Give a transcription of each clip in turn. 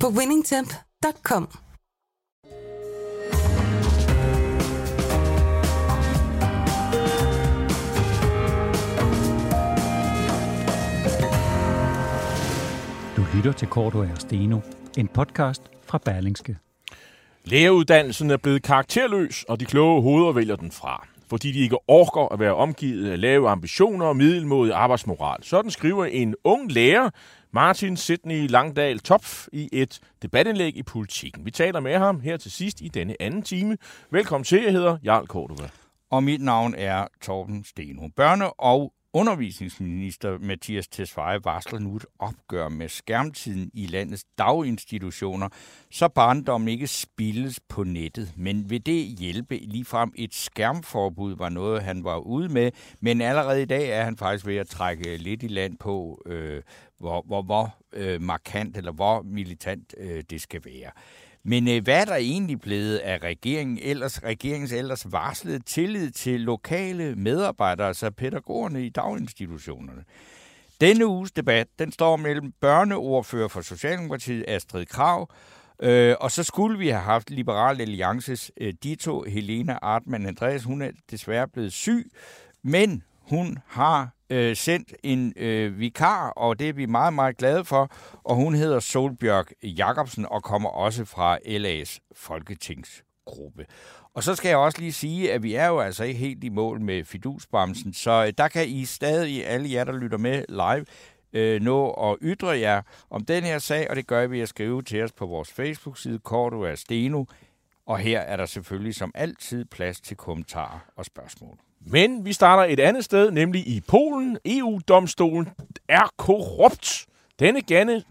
på winningtemp.com. Du lytter til Korto og Steno, en podcast fra Berlingske. Læreruddannelsen er blevet karakterløs, og de kloge hoveder vælger den fra. Fordi de ikke orker at være omgivet af lave ambitioner og middelmodig arbejdsmoral. Sådan skriver en ung lærer, Martin Sidney Langdal Topf, i et debatindlæg i Politiken. Vi taler med ham her til sidst i denne anden time. Velkommen til, jeg hedder Jarl Kortova. Og mit navn er Torben Steno. Børne- og undervisningsminister Mathias Tesfaye varsler nu et opgør med skærmtiden i landets daginstitutioner, så barndommen ikke spildes på nettet. Men vil det hjælpe? Ligefrem et skærmforbud var noget, han var ude med, men allerede i dag er han faktisk ved at trække lidt i land på, øh, hvor, hvor, hvor øh, markant eller hvor militant øh, det skal være. Men øh, hvad er der egentlig blevet af regeringen ellers, regeringens ellers varslede tillid til lokale medarbejdere, altså pædagogerne i daginstitutionerne? Denne uges debat, den står mellem børneordfører for Socialdemokratiet, Astrid Krav, øh, og så skulle vi have haft Liberal Alliances øh, Dito Helena Artmann Andreas. Hun er desværre blevet syg, men hun har øh, sendt en øh, vikar, og det er vi meget, meget glade for. Og hun hedder Solbjørg Jacobsen og kommer også fra LA's folketingsgruppe. Og så skal jeg også lige sige, at vi er jo altså ikke helt i mål med fidusbremsen, så øh, der kan I stadig, alle jer, der lytter med live, øh, nå at ytre jer om den her sag, og det gør vi at skrive til os på vores Facebook-side, Korto Steno. Og her er der selvfølgelig som altid plads til kommentarer og spørgsmål. Men vi starter et andet sted, nemlig i Polen. EU-domstolen er korrupt. Denne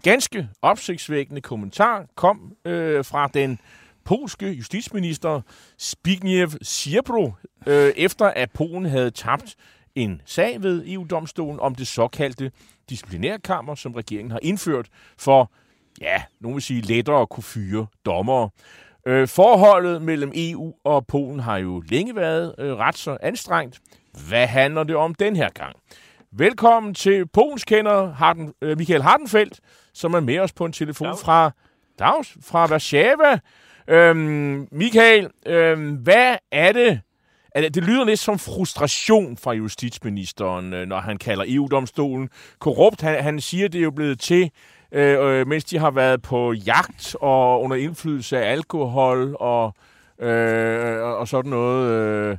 ganske opsigtsvækkende kommentar kom øh, fra den polske justitsminister Zbigniew Ziobro, øh, efter at Polen havde tabt en sag ved EU-domstolen om det såkaldte disciplinærkammer, som regeringen har indført for, ja, nogen vil sige, lettere at kunne fyre dommere. Øh, forholdet mellem EU og Polen har jo længe været øh, ret så anstrengt. Hvad handler det om den her gang? Velkommen til Polens kender Harden, øh, Michael Hardenfeldt, som er med os på en telefon Dags. fra Dags, fra Warszawa. Øhm, Michael, øhm, hvad er det? Altså, det lyder lidt som frustration fra justitsministeren, øh, når han kalder EU-domstolen korrupt. Han, han siger, det er jo blevet til øh, øh, mens de har været på jagt og under indflydelse af alkohol og, øh, og sådan noget. Øh,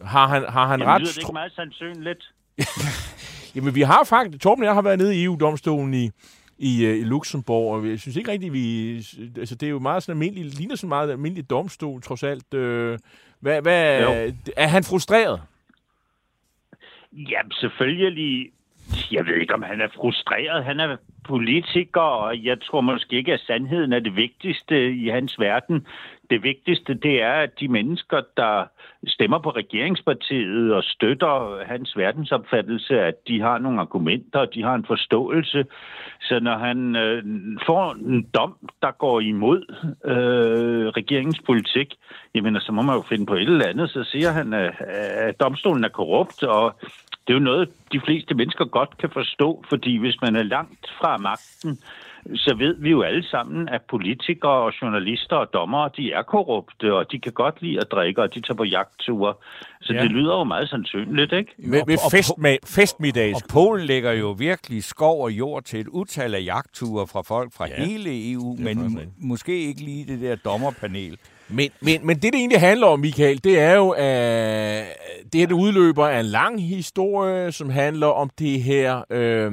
har han, har han Jamen, ret? lyder det ikke meget sandsynligt? Jamen, vi har faktisk... Torben og jeg har været nede i EU-domstolen i, i, øh, i Luxembourg, og jeg synes ikke rigtigt, vi... Altså, det er jo meget sådan almindelig, ligner sådan meget almindelig domstol, trods alt. Øh, hvad, hvad, er han frustreret? Jamen, selvfølgelig. Jeg ved ikke, om han er frustreret. Han er politiker, og jeg tror måske ikke, at sandheden er det vigtigste i hans verden. Det vigtigste, det er, at de mennesker, der stemmer på regeringspartiet og støtter hans verdensopfattelse, at de har nogle argumenter, og de har en forståelse. Så når han øh, får en dom, der går imod øh, regeringens politik, jamen, så må man jo finde på et eller andet. Så siger han, at, at domstolen er korrupt, og det er jo noget, de fleste mennesker godt kan forstå, fordi hvis man er langt fra magten, så ved vi jo alle sammen, at politikere og journalister og dommere, de er korrupte, og de kan godt lide at drikke, og de tager på jagtture. Så ja. det lyder jo meget sandsynligt, ikke? Med, med fest, med festmiddags. Og Polen lægger jo virkelig skov og jord til et utal af jagtture fra folk fra ja. hele EU, men måske ikke lige det der dommerpanel. Men, men, men det, det egentlig handler om, Michael, det er jo, at det her det udløber af en lang historie, som handler om det her... Øh,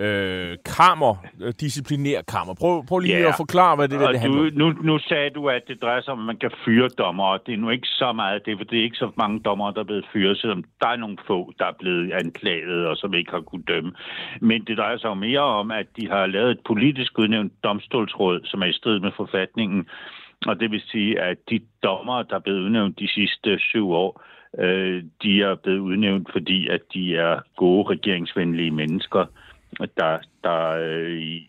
øh, kammer, øh, disciplinærkammer. Prøv, prøv lige Ja. at forklare, hvad det, Og det handler du, om. nu, nu sagde du, at det drejer sig om, at man kan fyre dommer, og det er nu ikke så meget det, for det er ikke så mange dommer, der er blevet fyret, selvom der er nogle få, der er blevet anklaget og som ikke har kunnet dømme. Men det drejer sig jo mere om, at de har lavet et politisk udnævnt domstolsråd, som er i strid med forfatningen, og det vil sige, at de dommer, der er blevet udnævnt de sidste syv år, øh, de er blevet udnævnt, fordi at de er gode regeringsvenlige mennesker, der, der øh,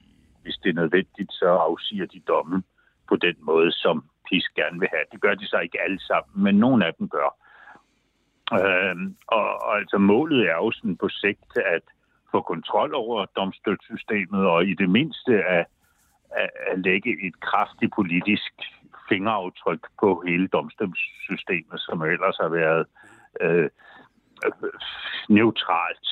hvis det er nødvendigt, så afsiger de dommen på den måde, som de gerne vil have. Det gør de så ikke alle sammen, men nogle af dem gør. Øhm, og, og altså målet er jo sådan på sigt at få kontrol over domstolssystemet, og i det mindste at, at, at lægge et kraftigt politisk fingeraftryk på hele domstolssystemet, som ellers har været øh, neutralt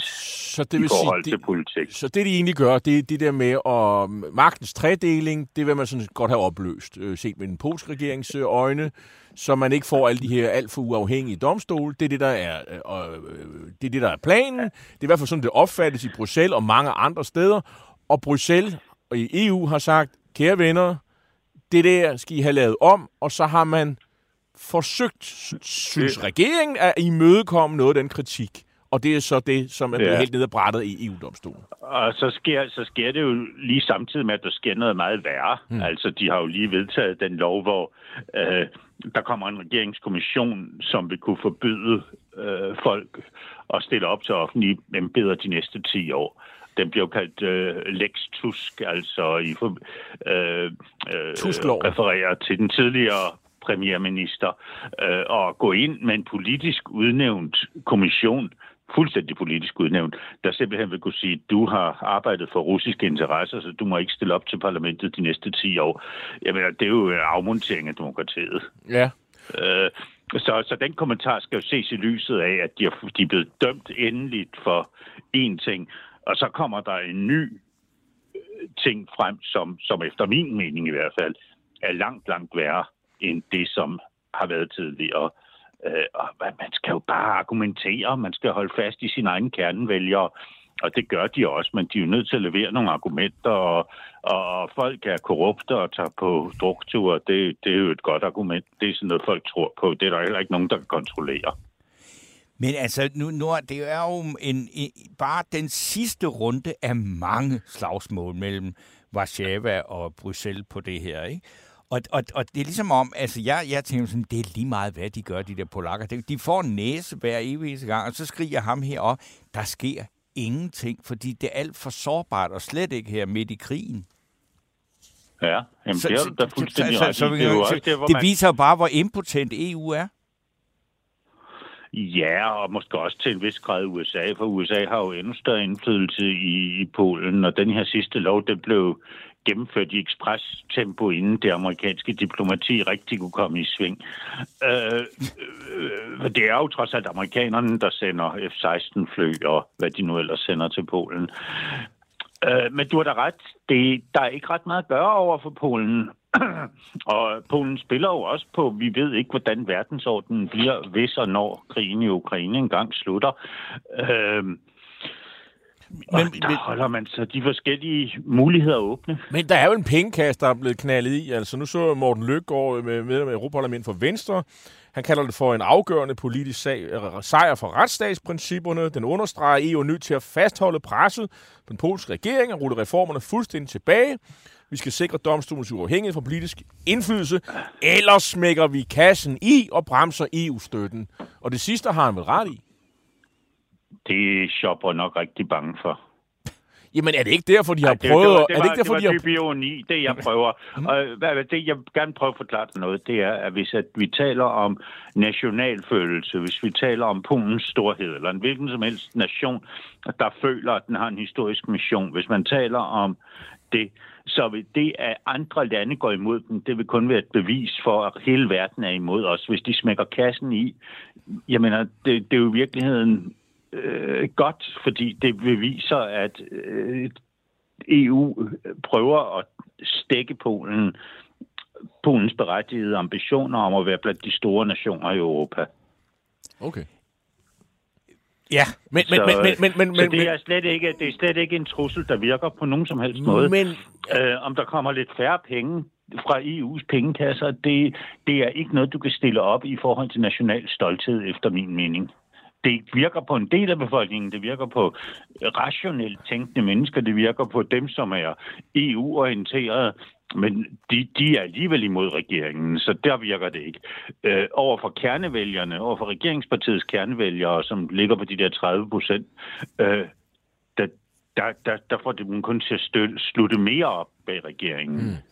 Så det i vil forhold sige, til politik. Så det, de egentlig gør, det er det der med at magtens tredeling, det vil man sådan godt have opløst, øh, set med den polske regerings øh, øjne, så man ikke får alle de her alt for uafhængige domstole. Det er det, der er, øh, og, øh, det er det, der er planen. Det er i hvert fald sådan, det opfattes i Bruxelles og mange andre steder. Og Bruxelles og i EU har sagt, kære venner, det der skal I have lavet om, og så har man forsøgt, synes regeringen, at imødekomme noget af den kritik. Og det er så det, som er blevet Ja. helt ned ad brættet i EU-domstolen. Og så sker, så sker det jo lige samtidig med, at der sker noget meget værre. Mm. Altså, de har jo lige vedtaget den lov, hvor øh, der kommer en regeringskommission, som vil kunne forbyde øh, folk at stille op til offentlige embeder de næste 10 år. Den bliver kaldt øh, Lex Tusk, altså i øh, øh, Tuskloven. refererer til den tidligere premierminister, øh, og gå ind med en politisk udnævnt kommission, fuldstændig politisk udnævnt, der simpelthen vil kunne sige, du har arbejdet for russiske interesser, så du må ikke stille op til parlamentet de næste 10 år. Jeg mener, det er jo afmontering af demokratiet. Ja. Øh, så, så den kommentar skal jo ses i lyset af, at de er, de er blevet dømt endeligt for én ting, og så kommer der en ny øh, ting frem, som, som efter min mening i hvert fald er langt, langt værre end det, som har været tidligere. Øh, og man man skal jo bare argumentere, man skal holde fast i sin egen kernevælgere, og det gør de også, men de er jo nødt til at levere nogle argumenter, og, og folk er korrupte og tager på drukture. Det, det er jo et godt argument. Det er sådan noget, folk tror på. Det er der heller ikke nogen, der kan kontrollere. Men altså, nu, nu er det er jo en, en, bare den sidste runde af mange slagsmål mellem Warszawa og Bruxelles på det her, ikke? Og, og, og det er ligesom om, altså jeg, jeg tænker sådan, det er lige meget, hvad de gør, de der polakker. De- De får en næse hver evig gang, og så skriger ham herop, der sker ingenting, fordi det er alt for sårbart, og slet ikke her midt i krigen. Ja, jamen, det er da fuldstændig så, så. Det så, hvor det man... viser bare, hvor impotent EU er. Ja, og måske også til en vis grad USA, for USA har jo endnu større indflydelse i, i Polen, og den her sidste lov, den blev gennemført i ekspres-tempo, inden det amerikanske diplomati rigtig kunne komme i sving. Øh, øh, det er jo trods alt amerikanerne, der sender F-16-fly og hvad de nu ellers sender til Polen. Øh, men du har da ret. Det, der er ikke ret meget at gøre over for Polen. og Polen spiller jo også på, vi ved ikke, hvordan verdensordenen bliver, hvis og når krigen i Ukraine engang slutter. Øh, men, og der men- holder man så de forskellige muligheder åbne. Men der er jo en pengekasse, der er blevet knaldet i. Altså, nu så Morten Løkgaard med medlem af Europaparlamentet for Venstre. Han kalder det for en afgørende politisk sag, øh, sejr for retsstatsprincipperne. Den understreger, at EU er nødt til at fastholde presset på den polske regering og rulle reformerne fuldstændig tilbage. Vi skal sikre domstolens uafhængighed fra politisk indflydelse, ellers smækker vi kassen i og bremser EU-støtten. Og det sidste har han vel ret i. Det er Shopper nok rigtig bange for. Jamen er det ikke derfor, de har Ej, det, prøvet... det, var, er det, det ikke derfor, det de var har... dyb ironi, det jeg prøver. Og hvad, det jeg gerne prøver at forklare dig noget, det er, at hvis at vi taler om nationalfølelse, hvis vi taler om Polens storhed, eller en hvilken som helst nation, der føler, at den har en historisk mission, hvis man taler om det, så vil det, at andre lande går imod den, det vil kun være et bevis for, at hele verden er imod os. Hvis de smækker kassen i, jeg mener, det, det er jo i virkeligheden øh, godt, fordi det beviser, at øh, EU prøver at stække Polen, Polens berettigede ambitioner om at være blandt de store nationer i Europa. Okay. Ja, Men, men, så, men, men, men, men, så men, det er slet ikke det er slet ikke en trussel, der virker på nogen som helst måde. men, Øh, om der kommer lidt færre penge fra EU's pengekasser, det, det er ikke noget, du kan stille op i forhold til national stolthed, efter min mening. Det virker på en del af befolkningen, det virker på rationelt tænkende mennesker, det virker på dem, som er EU-orienterede, men de, de er alligevel imod regeringen, så der virker det ikke. Øh, over for kernevælgerne, over for regeringspartiets kernevælgere, som ligger på de der 30 procent, øh, der, der, der, der får det kun til at støtte, slutte mere op bag regeringen. Mm.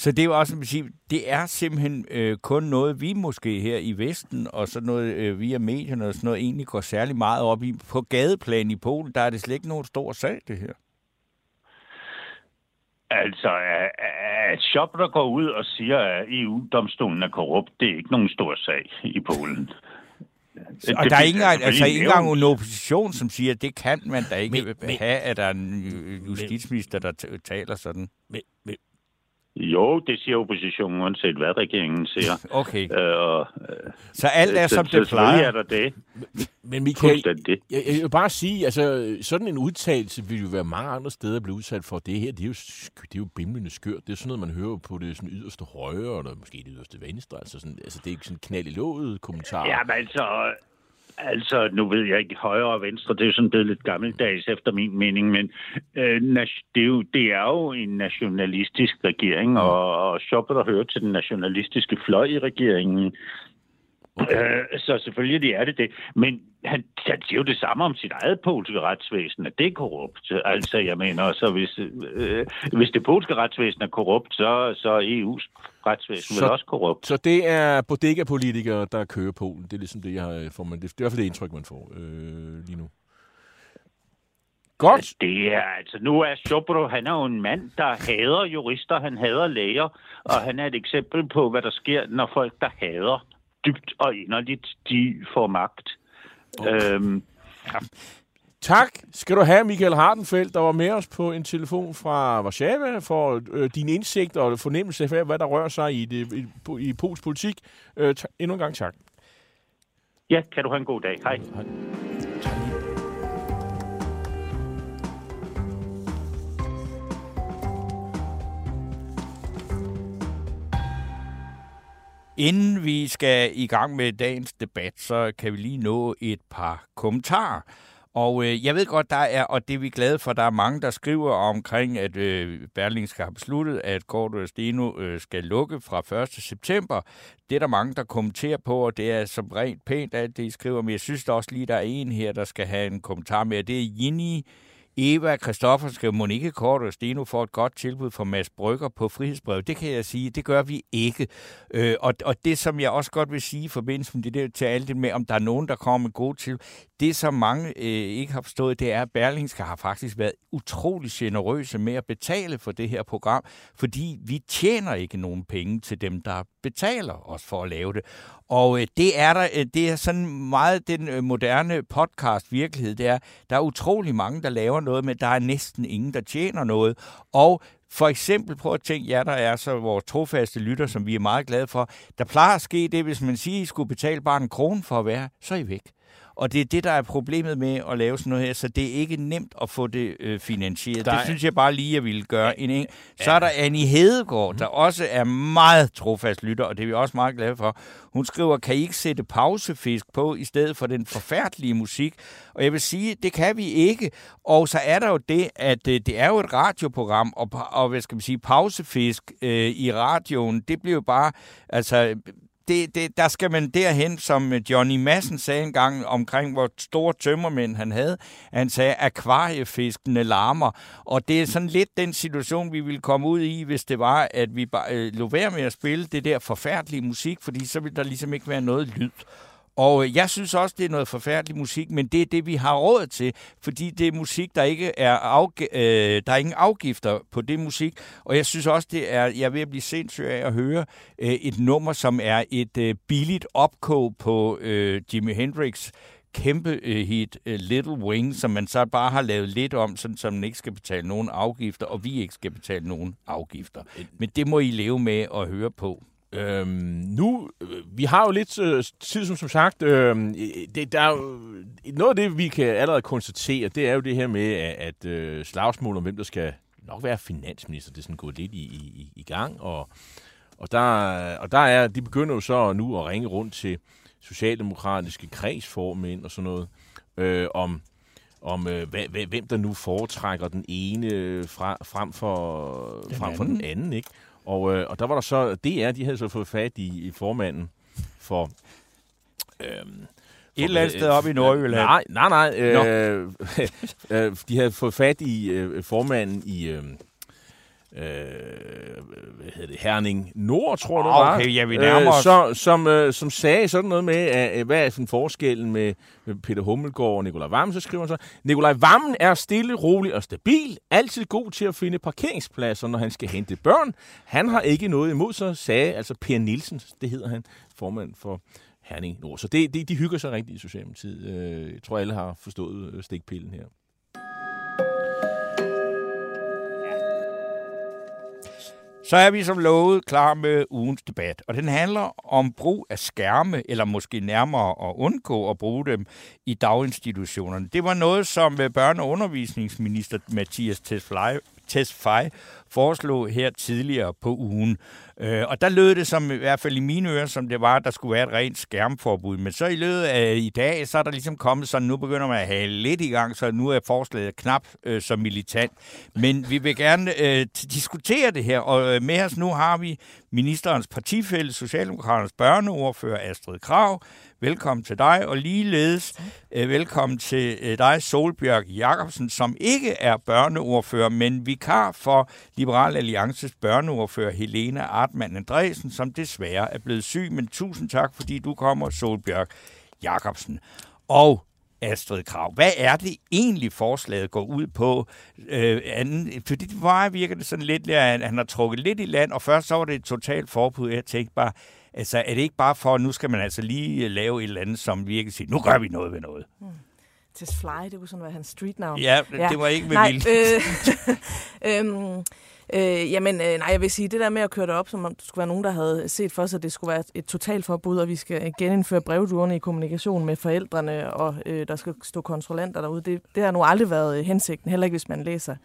Så det er jo også, man sige, det er simpelthen øh, kun noget, vi måske her i Vesten, og så noget øh, via medierne og sådan noget, egentlig går særlig meget op i. På gadeplan i Polen, der er det slet ikke nogen stor sag, det her. Altså, at, der går ud og siger, at EU-domstolen er korrupt, det er ikke nogen stor sag i Polen. Så, og Det der er ikke engang, altså ikke engang en opposition, som siger, at det kan man da ikke Men- men, have, at der er en justitsminister, der taler sådan. men, men, Jo, det siger oppositionen, uanset hvad regeringen siger. Okay, Øh, og, øh, så alt er, så- som det plejer. er der det. men Michael, jeg, jeg vil bare sige, altså sådan en udtalelse vil jo være mange andre steder at blive udsat for. Det her, det er jo, det er jo bimlende skørt. Det er sådan noget, man hører på det sådan yderste højre, eller måske det yderste venstre. Altså, sådan, altså det er ikke sådan knald i låget kommentar. Ja, men altså, altså, nu ved jeg ikke, højre og venstre, det er jo sådan blevet lidt gammeldags efter min mening, men øh, det, er jo, det er jo en nationalistisk regering, og, og Schopper, der hører til den nationalistiske fløj i regeringen. Øh, så selvfølgelig er det det. Men han, han siger jo det samme om sit eget polske retsvæsen, at det er korrupt. Altså, jeg mener, så hvis, øh, hvis det polske retsvæsen er korrupt, så, så er EU's retsvæsen Så- vel også korrupt. Så det er bodega-politikere, der kører Polen. Det er ligesom det, jeg har, får man, det er i hvert fald det indtryk, man får øh, lige nu. Godt. Det er, altså, nu er Sjobro, han er jo en mand, der hader jurister, han hader læger, og han er et eksempel på, hvad der sker, når folk, der hader dybt og inderligt, de får magt. Okay. Øhm, Tak skal du have, Michael Hardenfeldt, der var med os på en telefon fra Warszawa for øh, din indsigt og fornemmelse af, hvad der rører sig i, det, i, i polsk politik. Øh, endnu en gang tak. ja, kan du have en god dag. Hej. Inden vi skal i gang med dagens debat, så kan vi lige nå et par kommentarer. Og øh, jeg ved godt, der er, og det er vi glade for, der er mange, der skriver omkring, at øh, Berlingske har besluttet, at Gordo og Steno øh, skal lukke fra 1. september. Det er der mange, der kommenterer på, og det er som rent pænt alt det, I skriver. Men jeg synes der også lige, der er en her, der skal have en kommentar med, det er Jini Eva Christoffer Monique Kort og Steno får et godt tilbud fra Mads Brygger på frihedsbrev. Det kan jeg sige, det gør vi ikke. Øh, og, og det, som jeg også godt vil sige i forbindelse med det der til alt det med, om der er nogen, der kommer med gode til, det som mange øh, ikke har forstået, det er, at Berlingske har faktisk været utrolig generøse med at betale for det her program, fordi vi tjener ikke nogen penge til dem, der betaler os for at lave det. Og øh, det er der, øh, det er sådan meget den øh, moderne podcast virkelighed, det er, der er utrolig mange, der laver noget, men der er næsten ingen, der tjener noget. Og for eksempel, prøv at tænke jer, der er så vores trofaste lytter, som vi er meget glade for. Der plejer at ske det, hvis man siger, at I skulle betale bare en krone for at være, så er I væk. Og det er det, der er problemet med at lave sådan noget her, så det er ikke nemt at få det øh, finansieret. Der det er- synes jeg bare lige, jeg ville gøre. En, en. Så er der Annie Hedegaard, der også er meget trofast lytter, og det er vi også meget glade for. Hun skriver, kan I ikke sætte pausefisk på, i stedet for den forfærdelige musik? Og jeg vil sige, det kan vi ikke. Og så er der jo det, at øh, det er jo et radioprogram, og, og hvad skal man sige, pausefisk øh, i radioen, det bliver jo bare, altså det, det, der skal man derhen, som Johnny Madsen sagde engang omkring, hvor store tømmermænd han havde. Han sagde, akvariefiskene larmer. Og det er sådan lidt den situation, vi ville komme ud i, hvis det var, at vi bare øh, lå være med at spille det der forfærdelige musik, fordi så ville der ligesom ikke være noget lyd. Og øh, jeg synes også, det er noget forfærdelig musik, men det er det, vi har råd til, fordi det er musik, der ikke er afg- øh, der er ingen afgifter på det musik. Og jeg synes også, det er, jeg at blive sindssyg af at høre øh, et nummer, som er et øh, billigt opkog på øh, Jimi Hendrix kæmpe øh, hit øh, Little Wing, som man så bare har lavet lidt om, sådan, så man ikke skal betale nogen afgifter, og vi ikke skal betale nogen afgifter. Men det må I leve med at høre på. Øhm, nu, øh, vi har jo lidt øh, tid, som, som sagt. Øh, det, der er jo, noget af det, vi kan allerede konstatere, det er jo det her med, at, at øh, slagsmål om, hvem der skal nok være finansminister, det er sådan gået lidt i, i, i gang. Og, og, der, og der er, de begynder jo så nu at ringe rundt til socialdemokratiske kredsformænd og sådan noget, øh, om, om øh, hvem der nu foretrækker den ene fra, frem, for, den frem for den anden. Ikke? Og, øh, og der var der så, DR, de havde så fået fat i, i formanden for... Øh, et eller andet sted op i Nordjylland. Nej, nej, nej. Øh, øh, de havde fået fat i øh, formanden i... Øh, øh, hvad hedder det, Herning Nord, tror jeg, det var. Okay, ja, vi nærmer øh, så, som, øh, som sagde sådan noget med, at, hvad er sådan forskellen med, med Peter Hummelgaard og Nikolaj Vammen, så skriver han så, Nikolaj Vammen er stille, rolig og stabil, altid god til at finde parkeringspladser, når han skal hente børn. Han har ikke noget imod sig, sagde altså Per Nielsen, det hedder han, formand for Herning Nord. Så det, det, de hygger sig rigtig i Socialdemokratiet. Øh, jeg tror, alle har forstået øh, stikpillen her. Så er vi som lovet klar med ugens debat, og den handler om brug af skærme, eller måske nærmere at undgå at bruge dem i daginstitutionerne. Det var noget, som øh, børne- og undervisningsminister Mathias Tesfaye foreslog her tidligere på ugen. Øh, og der lød det som, i hvert fald i mine ører, som det var, at der skulle være et rent skærmforbud. Men så i løbet af i dag, så er der ligesom kommet sådan, nu begynder man at have lidt i gang, så nu er forslaget knap øh, så militant. Men vi vil gerne øh, diskutere det her, og øh, med os nu har vi ministerens partifælde, Socialdemokraternes børneordfører Astrid Krav, Velkommen til dig, og ligeledes øh, velkommen til øh, dig, Solbjørg Jacobsen, som ikke er børneordfører, men vikar for Liberal Alliances børneordfører Helena Artmann Andresen, som desværre er blevet syg. Men tusind tak, fordi du kommer, Solbjørg Jacobsen. Og Astrid Krav. Hvad er det egentlig, forslaget går ud på? Øh, anden, fordi det var virker det sådan lidt, at han har trukket lidt i land, og først så var det et totalt forbud. Jeg tænkte bare, Altså, er det ikke bare for, at nu skal man altså lige øh, lave et eller andet, som virkelig siger, nu gør vi noget ved noget? Hmm. Tess Fly, det kunne sådan være hans street navn. Ja, ja. det var ikke med vildt. Øh, øhm, øh, jamen, øh, nej, jeg vil sige, det der med at køre det op, som om der skulle være nogen, der havde set for sig, at det skulle være et totalforbud, og vi skal genindføre brevduerne i kommunikation med forældrene, og øh, der skal stå kontrollanter derude. Det, det har nu aldrig været øh, hensigten, heller ikke hvis man læser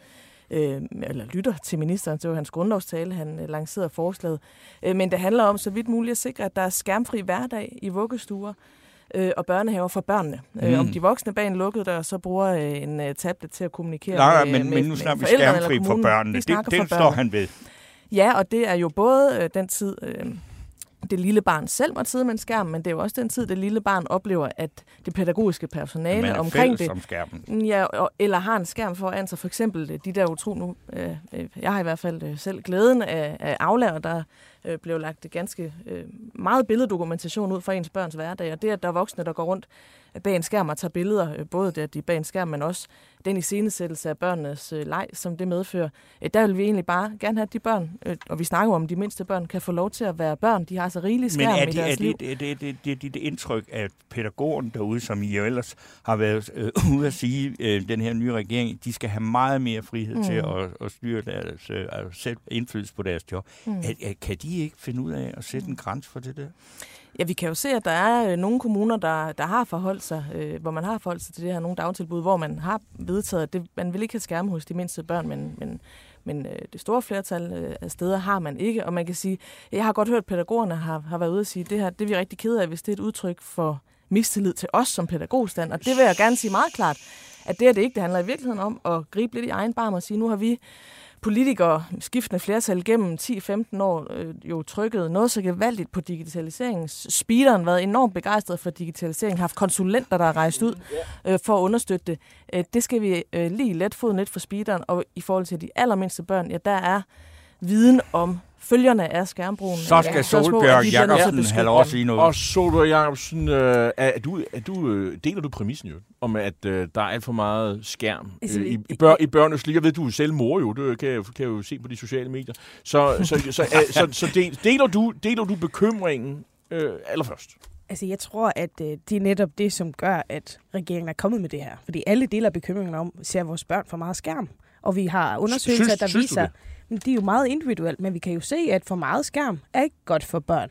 øh, eller lytter til ministeren. Det var hans grundlovstale, han øh, lancerede forslaget. Øh, men det handler om så vidt muligt at sikre, at der er skærmfri hverdag i vuggestuer øh, og børnehaver for børnene. Øh, mm. Øh, om de voksne bag en lukket dør så bruger øh, en uh, tablet til at kommunikere nej, med, men, med, men nu snakker vi skærmfri for børnene. Det, det står han ved. Ja, og det er jo både øh, den tid... Øh, det lille barn selv må sidde med en skærm, men det er jo også den tid, det lille barn oplever, at det pædagogiske personale omkring det... Om skærmen. Ja, eller har en skærm foran sig. For eksempel øh, de der utro nu... Øh, øh, jeg har i hvert fald øh, selv glæden af, af aflærer, der øh, blev lagt ganske øh, meget billeddokumentation ud for ens børns hverdag, og det, at der er voksne, der går rundt bag en skærm og tager billeder, øh, både det, at de er bag en skærm, men også den iscenesættelse af børnenes øh, leg, som det medfører. Øh, der vil vi egentlig bare gerne have, at de børn, øh, og vi snakker om, de mindste børn, kan få lov til at være børn. De har så rigeligt skærm men er de, i deres er liv. Men er det, det, det, det, det indtryk, at pædagogen derude, som I jo ellers har været øh, ude at sige, øh, den her nye regering, de skal have meget mere frihed mm. til at, at styre deres, øh, at sætte indflydelse på deres job. Mm. At, at, kan de ikke finde ud af at sætte en grænse for det der? Ja, vi kan jo se, at der er øh, nogle kommuner, der, der har forholdt sig, øh, hvor man har forholdt sig til det her, nogle dagtilbud, hvor man har vedtaget, at det, man vil ikke have skærme hos de mindste børn, men, men, men øh, det store flertal øh, af steder har man ikke. Og man kan sige, jeg har godt hørt, at pædagogerne har, har været ude og sige, at det her, det er vi rigtig ked af, hvis det er et udtryk for mistillid til os som pædagogstand. Og det vil jeg gerne sige meget klart, at det her det ikke. Det handler i virkeligheden om at gribe lidt i egen barm og sige, nu har vi politikere, skiftende flertal gennem 10-15 år, øh, jo trykket noget så gevaldigt på digitaliseringen. Speederen været enormt begejstret for digitalisering, haft konsulenter, der er rejst ud øh, for at understøtte det. Øh, det skal vi øh, lige let få net for speederen, og i forhold til de allermindste børn, ja, der er viden om følgerne af skærmbrugen. Så skal ja, Solbjørg Jacobsen have lov at sige noget. Og Solbjørg Jacobsen, øh, er du, er du, øh, deler du præmissen jo, om at øh, der er alt for meget skærm altså, øh, i, i, bør, i børnenes liv? Jeg ved, du er selv mor jo, det kan jeg, kan jeg jo se på de sociale medier. Så, så, så, så, øh, så, så del, deler, du, deler du bekymringen øh, allerførst? Altså, jeg tror, at øh, det er netop det, som gør, at regeringen er kommet med det her. Fordi alle deler bekymringen om, ser vores børn for meget skærm. Og vi har undersøgelser, synes, der synes viser, men det er jo meget individuelt, men vi kan jo se, at for meget skærm er ikke godt for børn.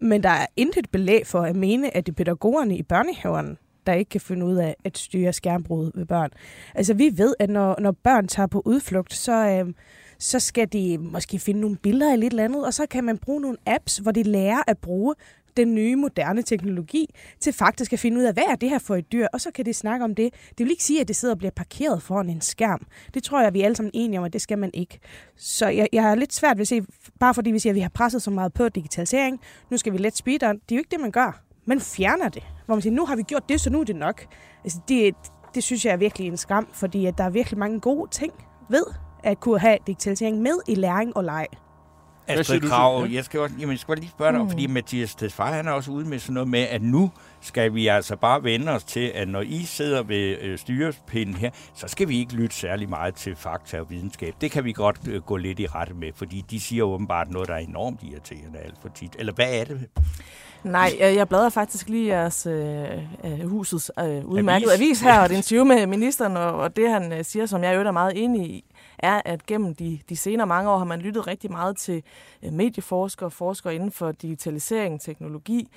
Men der er intet belæg for at mene, at det er pædagogerne i børnehaverne, der ikke kan finde ud af at styre skærmbrud ved børn. Altså vi ved, at når, når børn tager på udflugt, så, øh, så skal de måske finde nogle billeder eller et eller andet, og så kan man bruge nogle apps, hvor de lærer at bruge den nye moderne teknologi til faktisk at finde ud af, hvad er det her for et dyr, og så kan de snakke om det. Det vil ikke sige, at det sidder og bliver parkeret foran en skærm. Det tror jeg, vi er alle sammen enige om, at det skal man ikke. Så jeg, jeg har lidt svært ved at se, bare fordi vi siger, at vi har presset så meget på digitalisering, nu skal vi let speed on. Det er jo ikke det, man gør. Man fjerner det. Hvor man siger, nu har vi gjort det, så nu er det nok. Altså, det, det synes jeg er virkelig en skam, fordi at der er virkelig mange gode ting ved at kunne have digitalisering med i læring og leg. Astrid Krav, jeg skal, også, jamen, jeg skal lige spørge dig, mm. fordi Mathias Tesfaye, han er også ude med sådan noget med, at nu skal vi altså bare vende os til, at når I sidder ved øh, styrespinden her, så skal vi ikke lytte særlig meget til fakta og videnskab. Det kan vi godt øh, gå lidt i rette med, fordi de siger åbenbart noget, der er enormt irriterende alt for tit. Eller hvad er det? Nej, jeg, bladrer faktisk lige jeres øh, øh, husets øh, udmærkede avis. avis her, og det interview med ministeren, og, og det han øh, siger, som jeg jo er meget enig i, er, at gennem de, de senere mange år har man lyttet rigtig meget til øh, medieforskere, forskere inden for digitalisering, teknologi,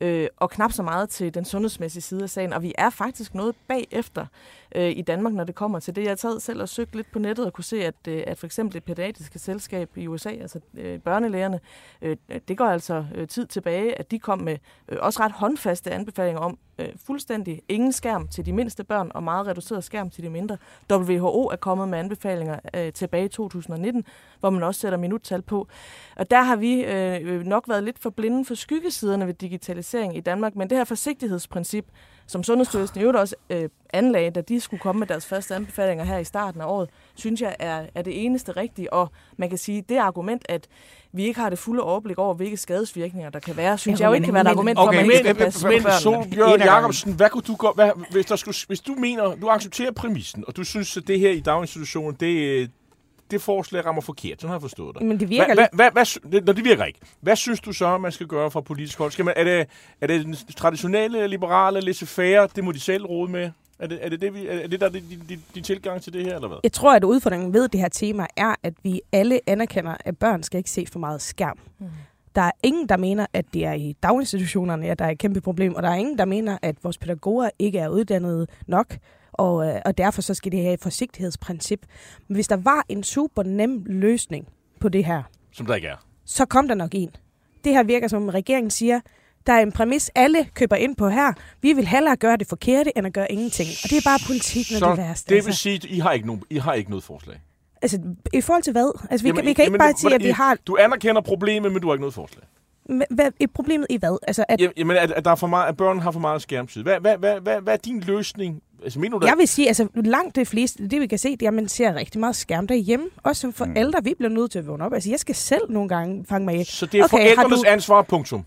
øh, og knap så meget til den sundhedsmæssige side af sagen. Og vi er faktisk noget bagefter øh, i Danmark, når det kommer til det. Jeg har taget selv og søgt lidt på nettet og kunne se, at, øh, at for eksempel det pædiatriske selskab i USA, altså øh, børnelægerne, øh, det går altså øh, tid tilbage, at de kom med øh, også ret håndfaste anbefalinger om øh, fuldstændig ingen skærm til de mindste børn og meget reduceret skærm til de mindre. WHO er kommet med anbefalinger øh, tilbage i 2019, hvor man også sætter minuttal på. Og der har vi øh, øh nok været lidt for blinde for skyggesiderne ved digitalisering i Danmark, men det her forsigtighedsprincip, som Sundhedsstyrelsen i øvrigt også øh, anlagde, da de skulle komme med deres første anbefalinger her i starten af året, synes jeg er, er det eneste rigtige. Og man kan sige, det argument, at vi ikke har det fulde overblik over, hvilke skadesvirkninger der kan være, synes ja, jeg jo ikke kan være et argument okay, for, at man ikke men. Solbjørn Jacobsen, hvad kunne du gå, hvad, hvis, der skulle, hvis du mener, du accepterer præmissen, og du synes, at det her i daginstitutionen, det, det forslag rammer forkert. Sådan har jeg forstået det. Men det virker hva, hva, hva, det, det virker ikke. Hvad synes du så, man skal gøre fra politisk hold? Skal man, er, det, er det den traditionelle, liberale, laissez-faire, det må de selv rode med? Er det, er det, det, vi, er det der er din, din, din tilgang til det her, eller hvad? Jeg tror, at udfordringen ved det her tema er, at vi alle anerkender, at børn skal ikke se for meget skærm. Mm. Der er ingen, der mener, at det er i daginstitutionerne, at der er et kæmpe problem, og der er ingen, der mener, at vores pædagoger ikke er uddannet nok og, øh, og derfor så skal det have et forsigtighedsprincip. Men hvis der var en super nem løsning på det her, som der ikke er, så kom der nok en. Det her virker som regeringen siger, der er en præmis, alle køber ind på her. Vi vil hellere gøre det forkerte, end at gøre ingenting. Og det er bare politik, når så det er værst. det vil altså. sige, at I har ikke, nogen, I har ikke noget forslag? Altså, i forhold til hvad? Altså, vi, jamen, kan, vi kan jamen, ikke bare sige, at vi har... Du anerkender problemet, men du har ikke noget forslag? Hvad, er problemet i hvad? Altså, at... Jamen, at, at, der er for meget, at børn har for meget skærmtid. Hvad, hvad, hvad, hvad, hvad er din løsning Altså, mener du, jeg vil sige, altså langt det fleste, det vi kan se, det er, at man ser rigtig meget skærm derhjemme. Også som forældre, mm. vi bliver nødt til at vågne op. Altså, jeg skal selv nogle gange fange mig i. Så det er okay, forældrenes du... ansvar, punktum?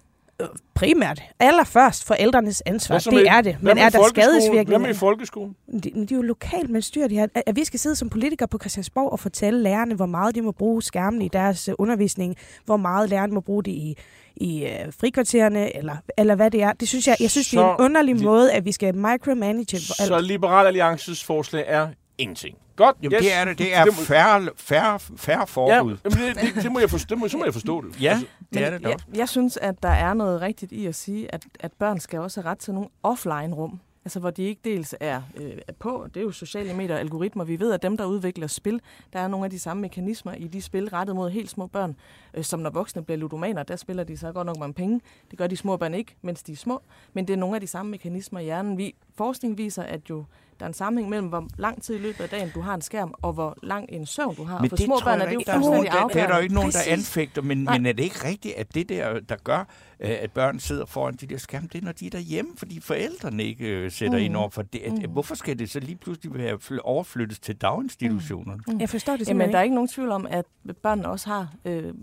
Primært. Allerførst forældrenes ansvar. Det er det. Men er der skadesvirkninger? Hvad med i folkeskolen? De, de er jo lokalt, man styrer det her. At vi skal sidde som politikere på Christiansborg og fortælle lærerne, hvor meget de må bruge skærmen i deres øh, undervisning, hvor meget lærerne må bruge det i i øh, frikvartererne, eller, eller hvad det er. Det synes jeg, jeg synes, så, det er en underlig de, måde, at vi skal micromanage. Så Liberal Alliances forslag er ingenting. Godt, Jamen, yes. det er det. Det er færre, færre, færre forbud. Ja, det, det, det, må jeg forstå, det må, så må jeg forstå det. Ja, altså, det er det jeg, jeg synes, at der er noget rigtigt i at sige, at, at børn skal også have ret til nogle offline-rum. Altså hvor de ikke dels er, øh, er på, det er jo sociale medier og algoritmer. Vi ved, at dem, der udvikler spil, der er nogle af de samme mekanismer i de spil rettet mod helt små børn, øh, som når voksne bliver ludomaner, der spiller de så godt nok mange penge. Det gør de små børn ikke, mens de er små. Men det er nogle af de samme mekanismer i hjernen. Vi, forskning viser, at jo der er en sammenhæng mellem, hvor lang tid i løbet af dagen du har en skærm, og hvor lang en søvn du har. Men for små børn er det jo fuldstændig afgørende. Det er der jo ikke nogen, der anfægter, men, men er det ikke rigtigt, at det der, der gør, at børn sidder foran de der skærme, det er, når de er derhjemme, fordi forældrene ikke øh, sætter mm. ind over for det. Mm. Hvorfor skal det så lige pludselig være overflyttes til daginstitutionerne? Mm. Jeg forstår det Jamen, der er ikke nogen tvivl om, at børnene også har øh, øh,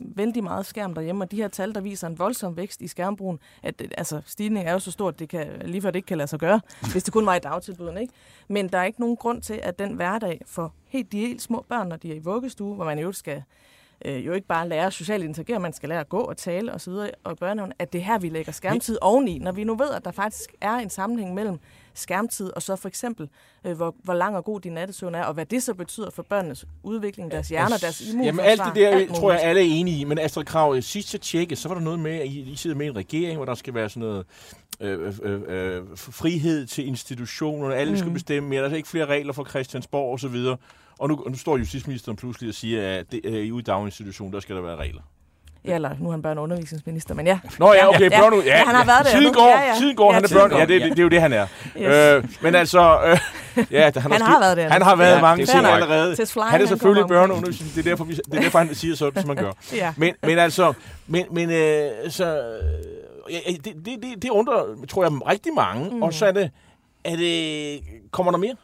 vældig meget skærm derhjemme, og de her tal, der viser en voldsom vækst i skærmbrugen, at altså, stigningen er jo så stor, at det kan, lige før det ikke kan lade sig gøre, hvis det kun var i dagtilbudene. Ikke? Men der er ikke nogen grund til, at den hverdag for helt de helt små børn, når de er i vuggestue, hvor man jo skal øh, jo ikke bare lære at socialt interagere, man skal lære at gå og tale osv. Og i børnehaven, at det er her, vi lægger skærmtid oveni, når vi nu ved, at der faktisk er en sammenhæng mellem skærmtid, og så for eksempel, øh, hvor, hvor lang og god din nattesøvn er, og hvad det så betyder for børnenes udvikling, deres hjerner, deres immunforsvar. Jamen alt det der, alt tror jeg, alle er enige i. Men Astrid Krav, sidst jeg tjekkede, så var der noget med, at I, I sidder med en regering, hvor der skal være sådan noget øh, øh, øh, frihed til institutionerne. Alle mm. skal bestemme mere. Der er ikke flere regler for Christiansborg osv. Og nu, og nu står justitsministeren pludselig og siger, at det, øh, i daginstitutionen, der skal der være regler. Ja, eller nu er han børne- og undervisningsminister, men ja. Nå ja, okay, Ja, børne, ja, ja, han har været det, går, ja, ja. siden går Ja, han er børne. Ja, det, det, det er jo det, han er. Yes. Øh, men altså, øh, ja, han, Han har været det, Han har været Ja, mange ting allerede. Tess Fly, Han er selvfølgelig børneundervisning. Det er derfor, vi, det er derfor han siger sådan, som han gør. Ja. Men, men altså, men, men øh, så, ja, det, det, det, det undrer, tror jeg, rigtig mange. Mm. Og så er det, er det, kommer der mere?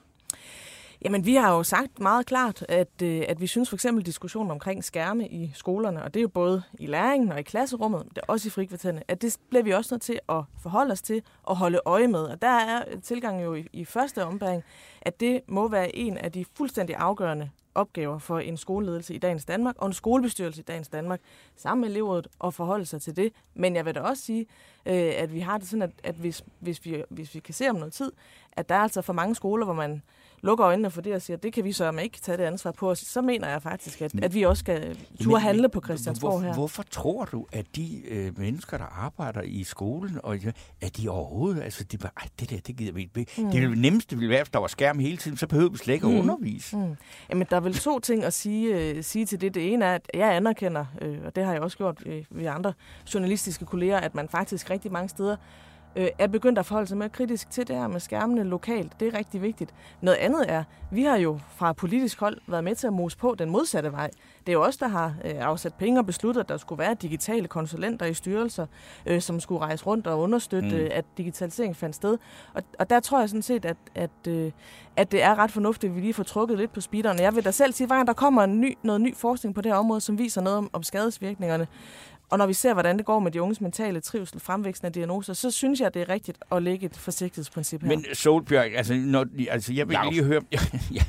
Jamen, vi har jo sagt meget klart, at, øh, at vi synes for eksempel diskussionen omkring skærme i skolerne, og det er jo både i læringen og i klasserummet, men det er også i frikvartererne, at det bliver vi også nødt til at forholde os til og holde øje med. Og der er tilgangen jo i, i første ombæring, at det må være en af de fuldstændig afgørende opgaver for en skoleledelse i dagens Danmark og en skolebestyrelse i dagens Danmark sammen med elevrådet at forholde sig til det. Men jeg vil da også sige, øh, at vi har det sådan, at, at hvis, hvis, vi, hvis vi kan se om noget tid, at der er altså for mange skoler, hvor man lukker øjnene for det og siger, det kan vi så ikke tage det ansvar på os, så mener jeg faktisk, at, at vi også skal turde handle på Christiansborg her. Hvor, hvorfor tror du, at de øh, mennesker, der arbejder i skolen, og, at de overhovedet, altså de bare, "Ej, det der, det gider vi ikke. Mm. Det nemmeste ville være, hvis der var skærm hele tiden, så behøver vi slet ikke at undervise. Mm. Jamen, der er vel to ting at sige, øh, sige til det. Det ene er, at jeg anerkender, øh, og det har jeg også gjort øh, ved andre journalistiske kolleger, at man faktisk rigtig mange steder øh, er begyndt at forholde sig mere kritisk til det her med skærmene lokalt. Det er rigtig vigtigt. Noget andet er, vi har jo fra politisk hold været med til at mose på den modsatte vej. Det er jo os, der har øh, afsat penge og besluttet, at der skulle være digitale konsulenter i styrelser, øh, som skulle rejse rundt og understøtte, Mm. mm. at digitalisering fandt sted. Og, og der tror jeg sådan set, at, at, øh, at det er ret fornuftigt, at vi lige får trukket lidt på speederen. Jeg vil da selv sige, at der kommer en ny, noget ny forskning på det her område, som viser noget om, om skadesvirkningerne, og når vi ser, hvordan det går med de unges mentale trivsel, fremvæksten af diagnoser, så synes jeg, det er rigtigt at lægge et forsigtighedsprincip her. Men Solbjørg, altså, når, altså jeg vil lige høre, ja,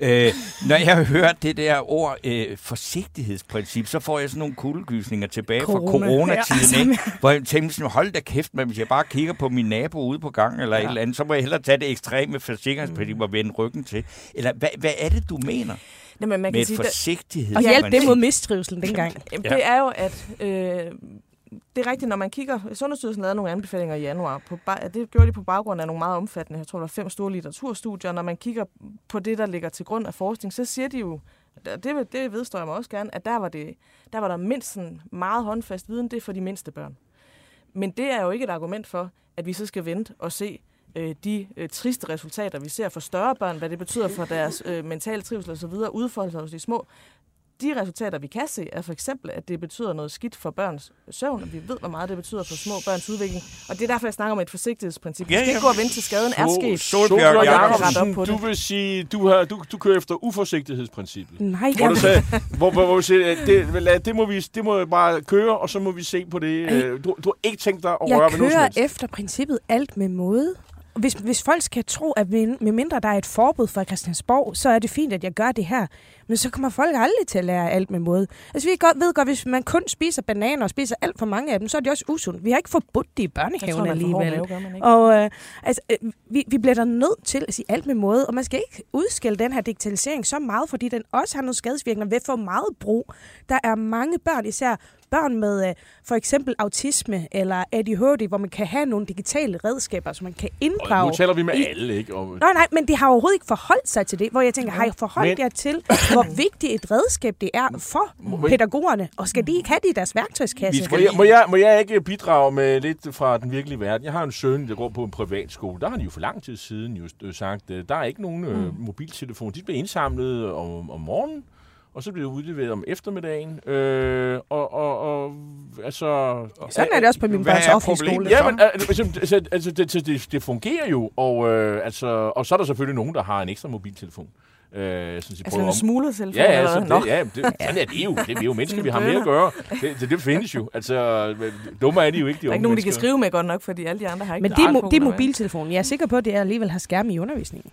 øh, når jeg hører det der ord øh, forsigtighedsprincip, så får jeg sådan nogle kuldegysninger tilbage Corona. fra coronatiden, Ja, ikke? hvor jeg tænker sådan, hold da kæft, men hvis jeg bare kigger på min nabo ude på gangen eller ja. et eller andet, så må jeg hellere tage det ekstreme forsikringsprincip og vende ryggen til. Eller hvad, hvad er det, du mener Jamen, man med kan et sige, der- Og hjælp det mod mistrivselen dengang. Jamen, Ja. Det er jo, at øh, det er rigtigt, når man kigger... Sundhedsstyrelsen lavede nogle anbefalinger i januar. På, det gjorde de på baggrund af nogle meget omfattende, jeg tror, der var fem store litteraturstudier. Når man kigger på det, der ligger til grund af forskning, så siger de jo, og det, det vedstår jeg mig også gerne, at der var, det, der var der mindst sådan meget håndfast viden, det er for de mindste børn. Men det er jo ikke et argument for, at vi så skal vente og se øh, de øh, triste resultater, vi ser for større børn, hvad det betyder for deres øh, mentale trivsel osv., udfolde sig hos de små. De resultater, vi kan se, er for eksempel, at det betyder noget skidt for børns søvn, og vi ved, hvor meget det betyder for små børns udvikling. Og det er derfor, jeg snakker om et forsigtighedsprincip. Vi skal ja. ikke gå og vente til skaden er sket. Jacobsen, du vil sige, du, har, du, du kører efter uforsigtighedsprincippet. Nej, Hvor du jeg, sagde, hvor, hvor, hvor siger, det, lad- det, må vi, det må bare køre, og så må vi se på det. Øh, Du, du har ikke tænkt dig at jeg røre ved noget som kører efter princippet alt med måde. Hvis, hvis folk skal tro, at med, mindre der er et forbud fra Christiansborg, så er det fint, at jeg gør det her. Men så kommer folk aldrig til at lære alt med måde. Altså vi godt, ved godt, hvis man kun spiser bananer og spiser alt for mange af dem, så er det også usundt. Vi har ikke forbudt det i tror, børnehaven alligevel. mave? Og øh, altså, øh, vi, vi bliver da nødt til at sige alt med måde, og man skal ikke udskille den her digitalisering så meget, fordi den også har nogle skadesvirkninger ved for meget brug. Der er mange børn, især børn med øh, for eksempel autisme eller ADHD, hvor man kan have nogle digitale redskaber, som man kan Og inddrage. nu taler vi med i- alle, ikke? Og, Nej, nej, men de har overhovedet ikke forholdt sig til det, hvor jeg tænker, har jeg forholdt Men- jer til, hvor vigtigt et redskab det er for pædagogerne, og skal de ikke have det i deres værktøjskasse? Vi Må jeg, må, jeg, må jeg ikke bidrage med lidt fra den virkelige verden? Jeg har en søn, der går på en privatskole. Der har de jo for lang tid siden øh, sagt, at der er ikke nogen øh, Mm. mobiltelefon. De bliver indsamlet om, om morgenen, og så bliver det udleveret om eftermiddagen. Øh, og, og, og altså... Sådan er det også på min børns offentlige. Ja, men altså, altså, altså det, det, det, det fungerer jo, og, øh, altså, og så er der selvfølgelig nogen, der har en ekstra mobiltelefon. Øh, sådan, de Altså en smuglet telefon? Ja, ja, eller så hvad? Nå. det, ja det, sådan er det jo. Det er jo mennesker, vi har med at gøre. Det, det, det findes jo. Altså, dumme er de jo ikke, de Der er ikke nogen, de kan mennesker. skrive med godt nok, fordi alle de andre har ikke Men det er, mo- det er mobiltelefonen. Jeg er sikker på, at det alligevel har skærme i undervisningen.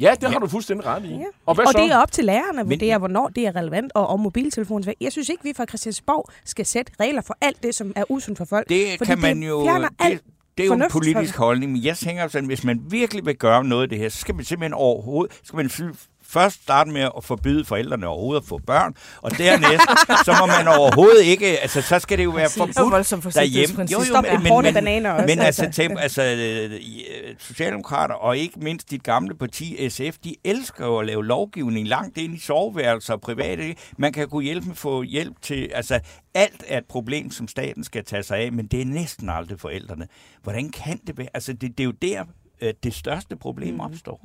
Ja, det har du fuldstændig ret i. Ja. Og hvad og så? det er op til lærerne at vurdere, hvornår det er relevant, og om mobiltelefonen. Jeg synes ikke, vi fra Christiansborg skal sætte regler for alt det, som er usundt for folk. Det fordi kan man jo... fjerner alt Det, det er jo en politisk det. holdning, men jeg tænker sådan, hvis man virkelig vil gøre noget af det her, så skal man simpelthen overhovedet... Skal man fy- først starte med at forbyde forældrene overhovedet at få børn, og dernæst, så må man overhovedet ikke... Altså, så skal det jo være jo forbudt voldsomt derhjemme. forsigtighedsprincip. Stop med hårde bananer også, Men altså, altså. tem, altså øh, Socialdemokrater og ikke mindst dit gamle parti SF, de elsker jo at lave lovgivning langt ind i soveværelser og private. Man kan kunne hjælpe med få hjælp til... Altså, alt er et problem, som staten skal tage sig af, men det er næsten aldrig forældrene. Hvordan kan det være? Altså, det, det er jo der, øh, det største problem opstår.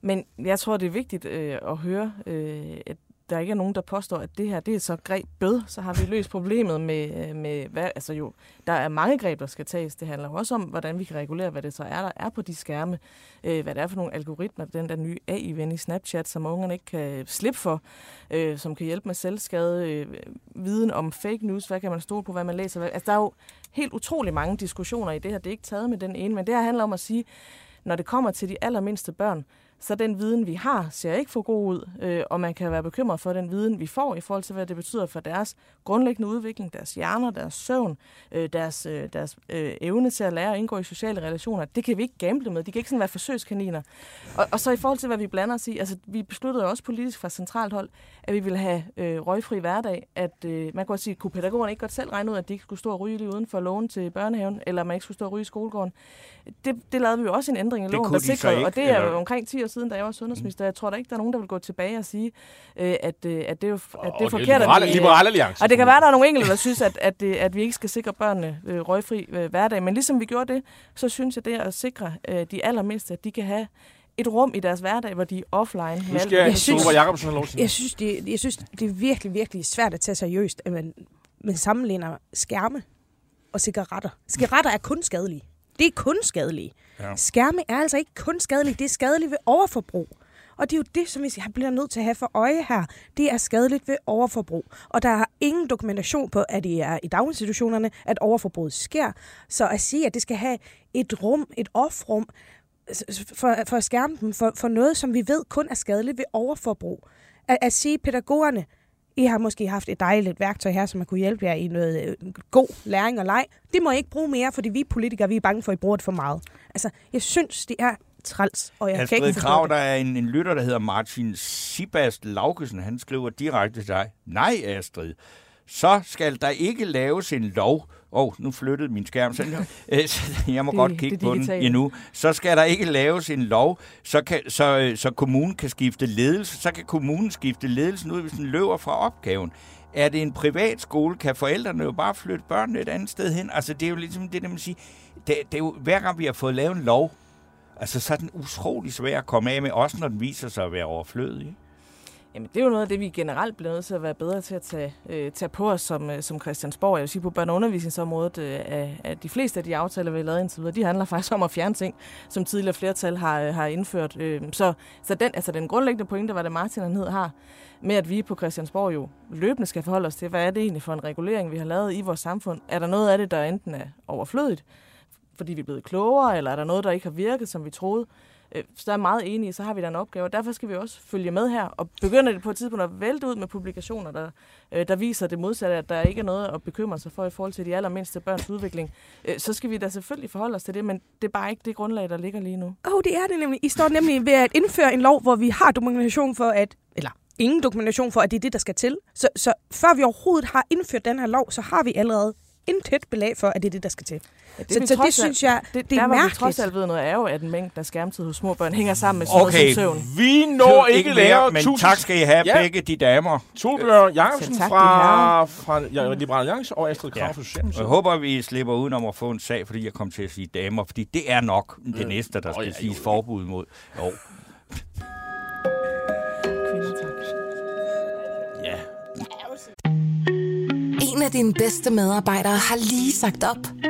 Men jeg tror, det er vigtigt øh, at høre, øh, at der ikke er nogen, der påstår, at det her det er så greb bød, så har vi løst problemet med, øh, med hvad, altså jo, der er mange greb, der skal tages. Det handler jo også om, hvordan vi kan regulere, hvad det så er, der er på de skærme, øh, hvad det er for nogle algoritmer, den der nye AI-ven i Snapchat, som ungerne ikke kan slippe for, øh, som kan hjælpe med selvskade, øh, viden om fake news, hvad kan man stole på, hvad man læser. Hvad, altså der er jo helt utrolig mange diskussioner i det her. Det er ikke taget med den ene, men det her handler om at sige, når det kommer til de allermindste børn, så den viden, vi har, ser ikke for god ud, øh, og man kan være bekymret for den viden, vi får i forhold til, hvad det betyder for deres grundlæggende udvikling, deres hjerner, deres søvn, øh, deres, øh, deres øh, evne til at lære at indgå i sociale relationer. Det kan vi ikke gamble med. De kan ikke sådan være forsøgskaniner. Og, og så i forhold til, hvad vi blander os i, altså vi besluttede jo også politisk fra centralt hold, at vi ville have øh, røgfri hverdag, at øh, man kan godt sige, kunne pædagogerne ikke godt selv regne ud, at de ikke skulle stå og ryge lige uden for lågen til børnehaven, eller man ikke skulle stå og ryge i skolegården. Det, det lavede vi jo også en ændring i Det loven, der sikrede, og det er jo omkring 10 år siden, da jeg var sundhedsminister. Jeg tror da ikke, der er nogen, der vil gå tilbage og sige, øh, at, øh, at det er, jo, at det er Og forkert. Liberale, at vi, øh, liberale alliance. og det kan være, at der er nogle enkelte, der synes, at, at, det, at vi ikke skal sikre børnene øh, røgfri øh, hverdag. Men ligesom vi gjorde det, så synes jeg, det er at sikre øh, de allermindste, at de kan have et rum i deres hverdag, hvor de er offline. Nu skal jeg, synes- Jacobsen have lov til. Jeg synes, det, jeg synes, det er virkelig, virkelig svært at tage seriøst, at man, man sammenligner skærme og cigaretter. Cigaretter er kun skadelige. Det er kun skadelige. Ja. Skærme er altså ikke kun skadelige, det er skadeligt ved overforbrug. Og det er jo det, som vi bliver nødt til at have for øje her. Det er skadeligt ved overforbrug. Og der er ingen dokumentation på, at det er i daginstitutionerne, at overforbruget sker. Så at sige, at det skal have et rum, et offrum, for, for at skærme dem for, for noget, som vi ved kun er skadeligt ved overforbrug. At, at sige pædagogerne, I har måske haft et dejligt værktøj her, som har kunne hjælpe jer i noget øh, god læring og leg. Det må I ikke bruge mere, fordi vi politikere vi er bange for, at I bruger det for meget. Altså, jeg synes, det er træls, og jeg kan ikke Krav, det. der er en, en lytter, der hedder Martin Sibast Laugesen. Han skriver direkte til dig. Nej, Astrid. Så skal der ikke laves en lov. Åh, oh, nu flyttede min skærm. Så, øh, så jeg må Det- godt kigge det på den endnu. Så skal der ikke laves en lov, så, kan, så, øh, så kommunen kan skifte ledelse. Så kan kommunen skifte ledelsen ud, hvis den løber fra opgaven. Er det en privat skole, kan forældrene jo bare flytte børnene et andet sted hen. Altså, det er jo ligesom det, der man siger. Det, det er jo, hver gang vi har fået lavet en lov, Altså, så er den utrolig svær at komme af med, også når den viser sig at være overflødig. Jamen, det er jo noget af det, vi generelt bliver nødt til at være bedre til at tage, øh, tage på os som, øh, som Christiansborg. Jeg vil sige, på børne- og undervisningsområdet, øh, at de fleste af de aftaler, vi har lavet indtil videre, de handler faktisk om at fjerne ting, som tidligere flertal har, øh, har indført. Øh, så så den, altså, den grundlæggende pointe, var det Martin han hed, har, med at vi på Christiansborg jo løbende skal forholde os til, hvad er det egentlig for en regulering, vi har lavet i vores samfund? Er der noget af det, der enten er overflødigt, fordi vi er blevet klogere, eller er der noget, der ikke har virket, som vi troede? Øh, Så er meget enige, så har vi da en opgave. Og derfor skal vi også følge med her. Og begynder det på et tidspunkt at vælte ud med publikationer, der, øh, der viser det modsatte, at der ikke er noget at bekymre sig for i forhold til de allermindste børns udvikling, øh, så skal vi da selvfølgelig forholde os til det, men det er bare ikke det grundlag, der ligger lige nu. Åh, oh, det er det nemlig. I står nemlig ved at indføre en lov, hvor vi har dokumentation for, at... Eller ingen dokumentation for, at det er det, der skal til. Så, så før vi overhovedet har indført den her lov, så har vi allerede intet belæg for, at det er det, der skal til. Ja, Så, så det synes jeg, det, det er der, mærkeligt. trods alt ved noget, er jo, at en mængde af skærmtid hos små børn hænger sammen med sådan Okay. noget som søvn. Vi når Ikke ikke mere, længere. men Tusind tak skal I have, Ja. begge de damer. Solbjørn Jacobsen tak, fra, fra ja, Liberal Alliance og Astrid Krav Ja. fra jeg håber, vi slipper udenom at få en sag, fordi jeg kom til at sige damer, fordi det er nok det næste, der skal ja, siges forbud mod. Jo. Ja. En af dine bedste medarbejdere har lige sagt op.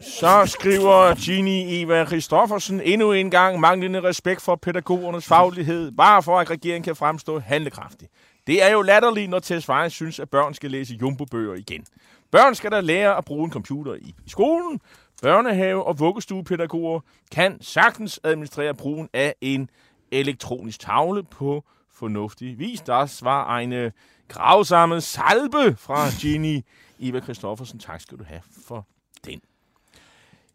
Så skriver Gini Eva Christoffersen endnu en gang manglende respekt for pædagogernes faglighed, bare for at regeringen kan fremstå handlekraftig. Det er jo latterligt, når Tesfaye synes, at børn skal læse jumbobøger igen. Børn skal da lære at bruge en computer i skolen. Børnehave- og vuggestuepædagoger kan sagtens administrere brugen af en elektronisk tavle på fornuftig vis. Der var en gravsamme salbe fra Ginny Eva Christoffersen. Tak skal du have for den.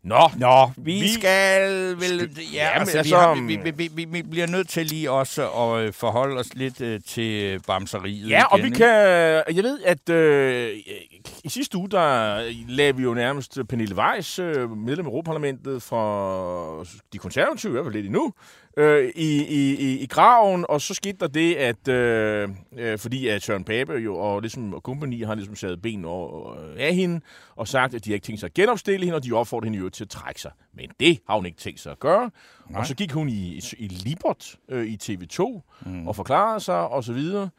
Nå, Nå, vi, Vi- skal vel... Ja, altså, vi, har, vi, vi, vi, vi, vi bliver nødt til lige også at øh, forholde os lidt øh, til bamseriet Ja, og igen, vi ikke? kan... Jeg ved, at øh, i sidste uge, der lavede vi jo nærmest Pernille Weiss, øh, medlem af Europaparlamentet for de konservative, i hvert fald lidt endnu, øh, i, i, i, i graven, og så skete der det, at øh, øh, fordi at Søren Pape jo, og, ligesom, og kompagni har ligesom sat ben over af hende, og sagt, at de har ikke tænkt sig at genopstille hende, og de opfordrer hende jo til at trække sig. Men det har hun ikke tænkt sig at gøre. Nej. Og så gik hun i, i Libert øh, i TV2 mm. og forklarede sig, og så videre.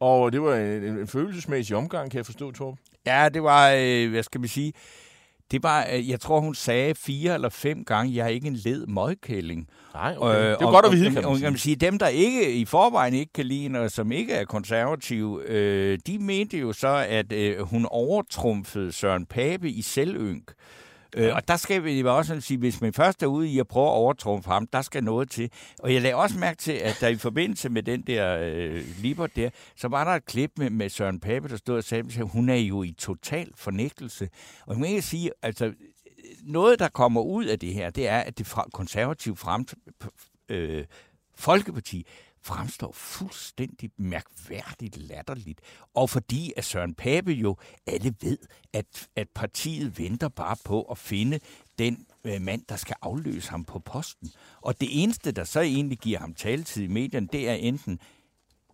Og det var en, en, en følelsesmæssig omgang, kan jeg forstå, Torben. Ja, det var, øh, hvad skal vi sige, det var, øh, jeg tror, hun sagde fire eller fem gange, jeg er ikke en led møgkælling. Nej, okay. det er og- godt at vide, kan man sige. kan man sige. Dem, der ikke i forvejen ikke kan lide hende, og som ikke er konservative, øh, de mente jo så, at øh, hun overtrumfede Søren Pape i selvynk. Øh, og der skal vi også sige, hvis man først er ude i at prøve at overtrumfe ham, der skal noget til. Og jeg lagde også mærke til, at der i forbindelse med den der øh, Libert der, så var der et klip med, med Søren Pape, der stod og sagde, at hun er jo i total fornægtelse. Og jeg kan sige, altså noget, der kommer ud af det her, det er, at det konservative frem, øh, Folkeparti fremstår fuldstændig mærkværdigt latterligt. Og fordi at Søren Pape jo alle ved, at, at partiet venter bare på at finde den øh, mand, der skal afløse ham på posten. Og det eneste, der så egentlig giver ham taletid i medierne, det er enten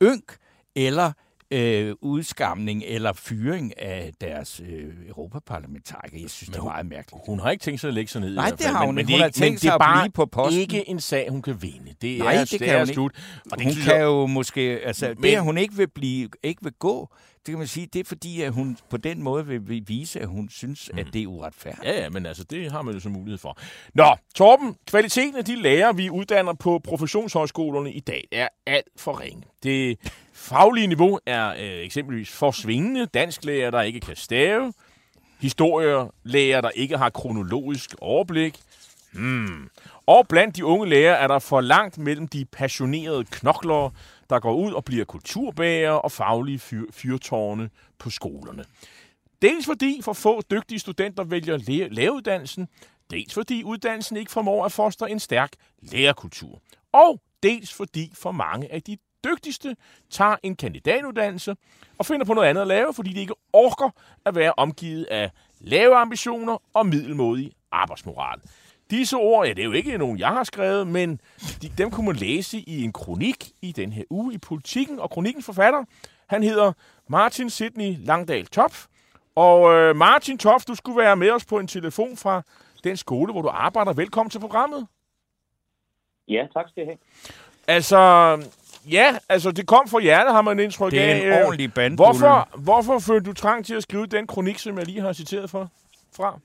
ynk eller øh, udskamning eller fyring af deres øh, europaparlamentarikere. Jeg synes, det er meget mærkeligt. Hun har ikke tænkt sig at lægge sig ned. Nej, det har men, hun men ikke. Hun har ikke- men tænkt det er sig at bare blive på posten. ikke en sag, hun kan vinde. Det Nej, er, det det kan er hun slut. Og det hun kan jeg- jo måske, altså Men- det, at hun ikke vil blive, ikke vil gå, det kan man sige, det er fordi, at hun på den måde vil- vise, at hun synes, at det er uretfærdigt. Ja, ja, men altså, det har man jo så mulighed for. Nå, Torben, kvaliteten af de lærere, vi uddanner på professionshøjskolerne i dag, er alt for ringe. Det faglige niveau er øh, eksempelvis for svingende. Dansklærer, der ikke kan stave. Historielærer, der ikke har kronologisk overblik. Hmm. Og blandt de unge lærere er der for langt mellem de passionerede knoklere, der går ud og bliver kulturbærere og faglige fyr- fyrtårne på skolerne. Dels fordi for få dygtige studenter vælger læ- læreruddannelsen, dels fordi uddannelsen ikke formår at fostre en stærk lærerkultur. Og dels fordi for mange af de dygtigste tager en kandidatuddannelse og finder på noget andet at lave, fordi de ikke orker at være omgivet af lave ambitioner og middelmodig arbejdsmoral. Disse ord, ja, det er jo ikke nogen, jeg har skrevet, men de, dem kunne man læse i en kronik i den her uge i Politiken, og kronikens forfatter, han hedder Martin Sidney Langdal Topf, og øh, Martin Toft, du skulle være med os på en telefon fra den skole, hvor du arbejder. Velkommen til programmet. Ja, tak skal I have. Altså, ja, altså det kom fra hjertet, har man indtryk Det er af. en Øh, ordentlig bandbulle. Hvorfor, hvorfor følte du trang til at skrive den kronik, som jeg lige har citeret for, fra?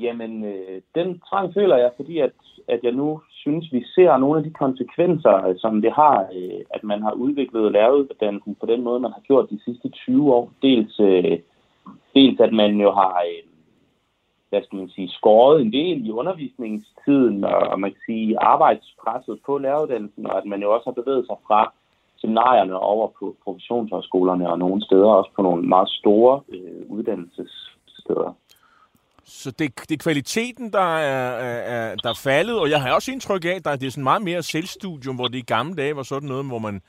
Jamen, øh, den trang føler jeg, fordi at, at jeg nu synes, vi ser nogle af de konsekvenser, øh, som det har, øh, at man har udviklet læreruddannelsen på den måde, man har gjort de sidste 20 år. Dels, øh, dels at man jo har øh, hvad skal man sige, skåret en del i undervisningstiden, og, og man kan sige arbejdspresset på læreruddannelsen, og at man jo også har bevæget sig fra seminarierne over på professionshøjskolerne og nogle steder også på nogle meget store øh, uddannelsessteder. Så det, det er kvaliteten, der er, er, der er faldet, og jeg har også indtryk af, at det er sådan meget mere selvstudium, hvor det i gamle dage var sådan noget, hvor man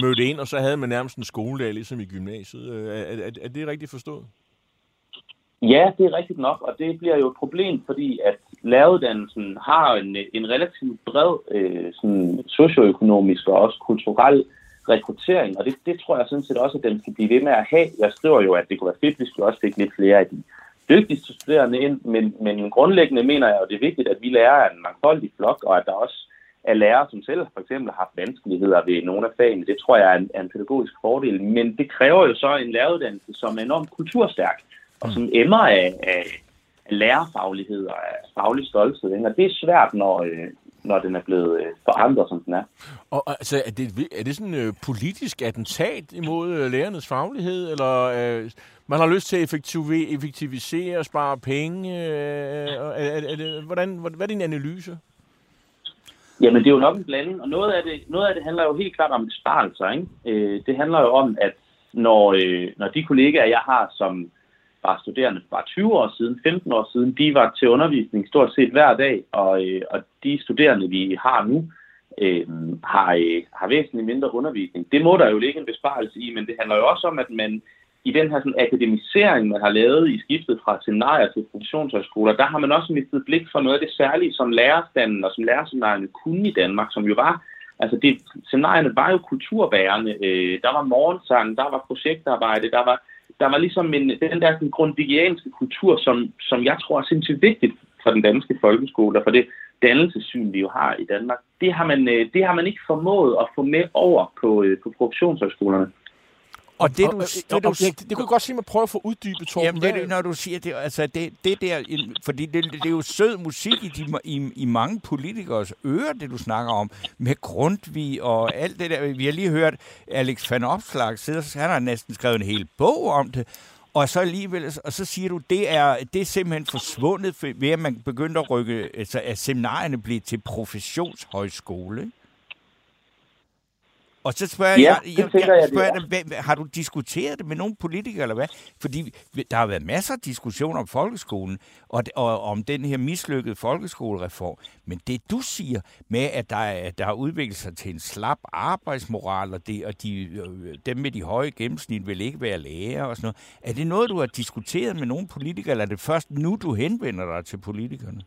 mødte ind, og så havde man nærmest en skoledag, ligesom i gymnasiet. Øh, er, er, er det rigtigt forstået? Ja, det er rigtigt nok, og det bliver jo et problem, fordi at læreruddannelsen har en, en relativt bred øh, sådan socioøkonomisk og også kulturel rekruttering, og det, det tror jeg sådan set også, at den skal blive ved med at have. Jeg skriver jo, at det kunne være fedt, hvis vi også fik lidt flere af de dygtigste studerende ind, men, men grundlæggende mener jeg jo, det er vigtigt, at vi lærer en mangfoldig flok, og at der også er lærere, som selv for eksempel har haft vanskeligheder ved nogle af fagene. Det tror jeg er en, er en pædagogisk fordel, men det kræver jo så en læreruddannelse, som er enormt kulturstærk, og som emmer af, af, af lærerfaglighed og af faglig stolthed. Ikke? Og det er svært, når, øh, når den er blevet øh, forandret, som den er. Og altså, er det, er det sådan øh, politisk attentat imod øh, lærernes faglighed, eller øh, man har lyst til at effektivisere, effektivisere og spare penge? Øh, er, er, er det, hvordan, hvad er din analyse? Jamen, det er jo nok en blanding, og noget af det, noget af det handler jo helt klart om besparelser. Ikke? Øh, det handler jo om, at når, øh, når de kollegaer, jeg har, som var studerende for 20 år siden, 15 år siden, de var til undervisning stort set hver dag, og, øh, og de studerende, vi har nu, øh, har, øh, har væsentligt mindre undervisning. Det må der jo ligge en besparelse i, men det handler jo også om, at man i den her sådan, akademisering, man har lavet i skiftet fra seminarier til professionshøjskoler, der har man også mistet blik for noget af det særlige, som lærerstanden og som lærerseminarierne kunne i Danmark, som jo var, altså det, seminarierne var jo kulturbærende. Øh, der var morgensang, der var projektarbejde, der var, der var ligesom en, den der den grundvigianske kultur, som, som jeg tror er sindssygt vigtigt for den danske folkeskole, og for det dannelsessyn, vi jo har i Danmark. Det har man, øh, det har man ikke formået at få med over på, øh, på professionshøjskolerne. Og det, du, det, du, det, det kunne godt se mig prøve at få uddybet, Torben. Jamen, det, når du siger det, altså det, det der, fordi det, det er jo sød musik i, de, i, i mange politikers ører, det du snakker om, med Grundtvig og alt det der. Vi har lige hørt Alex van Opslag sidde, han har næsten skrevet en hel bog om det, og så alligevel, og så siger du, det er, det er simpelthen forsvundet ved, at man begyndte at rykke, altså at seminarierne blev til professionshøjskole. Ikke? Og så spørger ja, jeg, jeg, jeg, jeg spørger jeg hvad, har du diskuteret det med nogle politikere, eller hvad? Fordi der har været masser af diskussioner om folkeskolen, og, og om den her mislykkede folkeskolereform. Men det du siger med, at der, er, der har udviklet sig til en slap arbejdsmoral, og, det, og de, øh, dem med de høje gennemsnit vil ikke være læger og sådan noget. Er det noget, du har diskuteret med nogle politikere, eller er det først nu, du henvender dig til politikerne?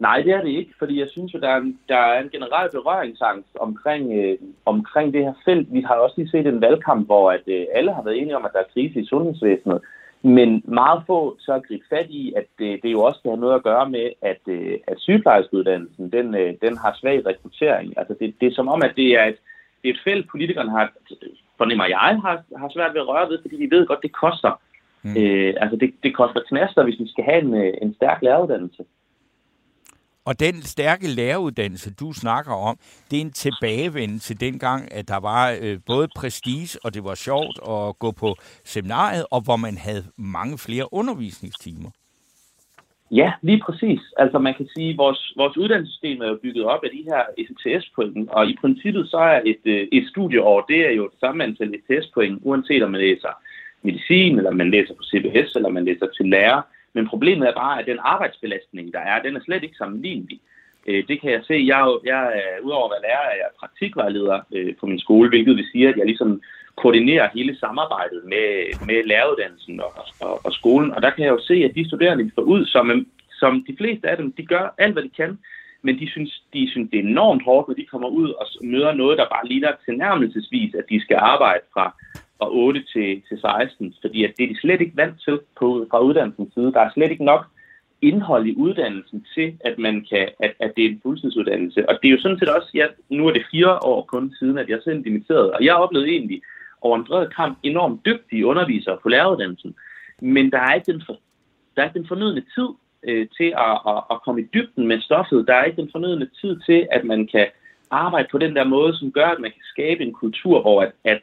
Nej, det er det ikke, fordi jeg synes at der er en, der er en generel berøringsangst omkring, øh, omkring det her felt. Vi har også lige set en valgkamp, hvor at, øh, alle har været enige om, at der er krise i sundhedsvæsenet. Men meget få så har gribt fat i, at øh, det jo også skal have noget at gøre med, at, øh, at sygeplejerskeuddannelsen, den, øh, den har svag rekruttering. Altså det, det er som om, at det er et, det er et felt, politikerne har, fornemmer jeg, har, har svært ved at røre ved, fordi de ved godt, det koster. Mm. Øh, altså det, det koster knaster, hvis vi skal have en, øh, en stærk læreruddannelse. Og den stærke læreruddannelse, du snakker om, det er en tilbagevend til dengang, at der var øh, både prestige, og det var sjovt at gå på seminariet, og hvor man havde mange flere undervisningstimer. Ja, lige præcis. Altså man kan sige, at vores, vores uddannelsessystem er jo bygget op af de her ECTS-point, og i princippet så er et, øh, et studieår, det er jo det samme antal ECTS-point, uanset om man læser medicin, eller man læser på CBS, eller man læser til lærer. Men problemet er bare, at den arbejdsbelastning, der er, den er slet ikke sammenlignelig. Øh, det kan jeg se. Jeg, jeg er, øh, udover at være lærer, er jeg praktikvejleder øh, på min skole, hvilket vil sige, at jeg ligesom koordinerer hele samarbejdet med, med læreruddannelsen og, og, og skolen. Og der kan jeg jo se, at de studerende, vi får ud, som, som de fleste af dem, de gør alt, hvad de kan, men de synes, de synes, det er enormt hårdt, når de kommer ud og møder noget, der bare ligner tilnærmelsesvis, at de skal arbejde fra fra 8 til, til 16, fordi at det er de slet ikke vant til på, fra uddannelsens side. Der er slet ikke nok indhold i uddannelsen til, at man kan, at, at det er en fuldtidsuddannelse. Og det er jo sådan set også, ja, nu er det fire år kun siden, at jeg selv dimitterede, og jeg oplevede egentlig over en bred kamp enormt dygtige undervisere på læreruddannelsen. Men der er ikke den, for, der er ikke den fornødne tid øh, til at, at, at komme i dybden med stoffet. Der er ikke den fornødne tid til, at man kan arbejde på den der måde, som gør, at man kan skabe en kultur, hvor at, at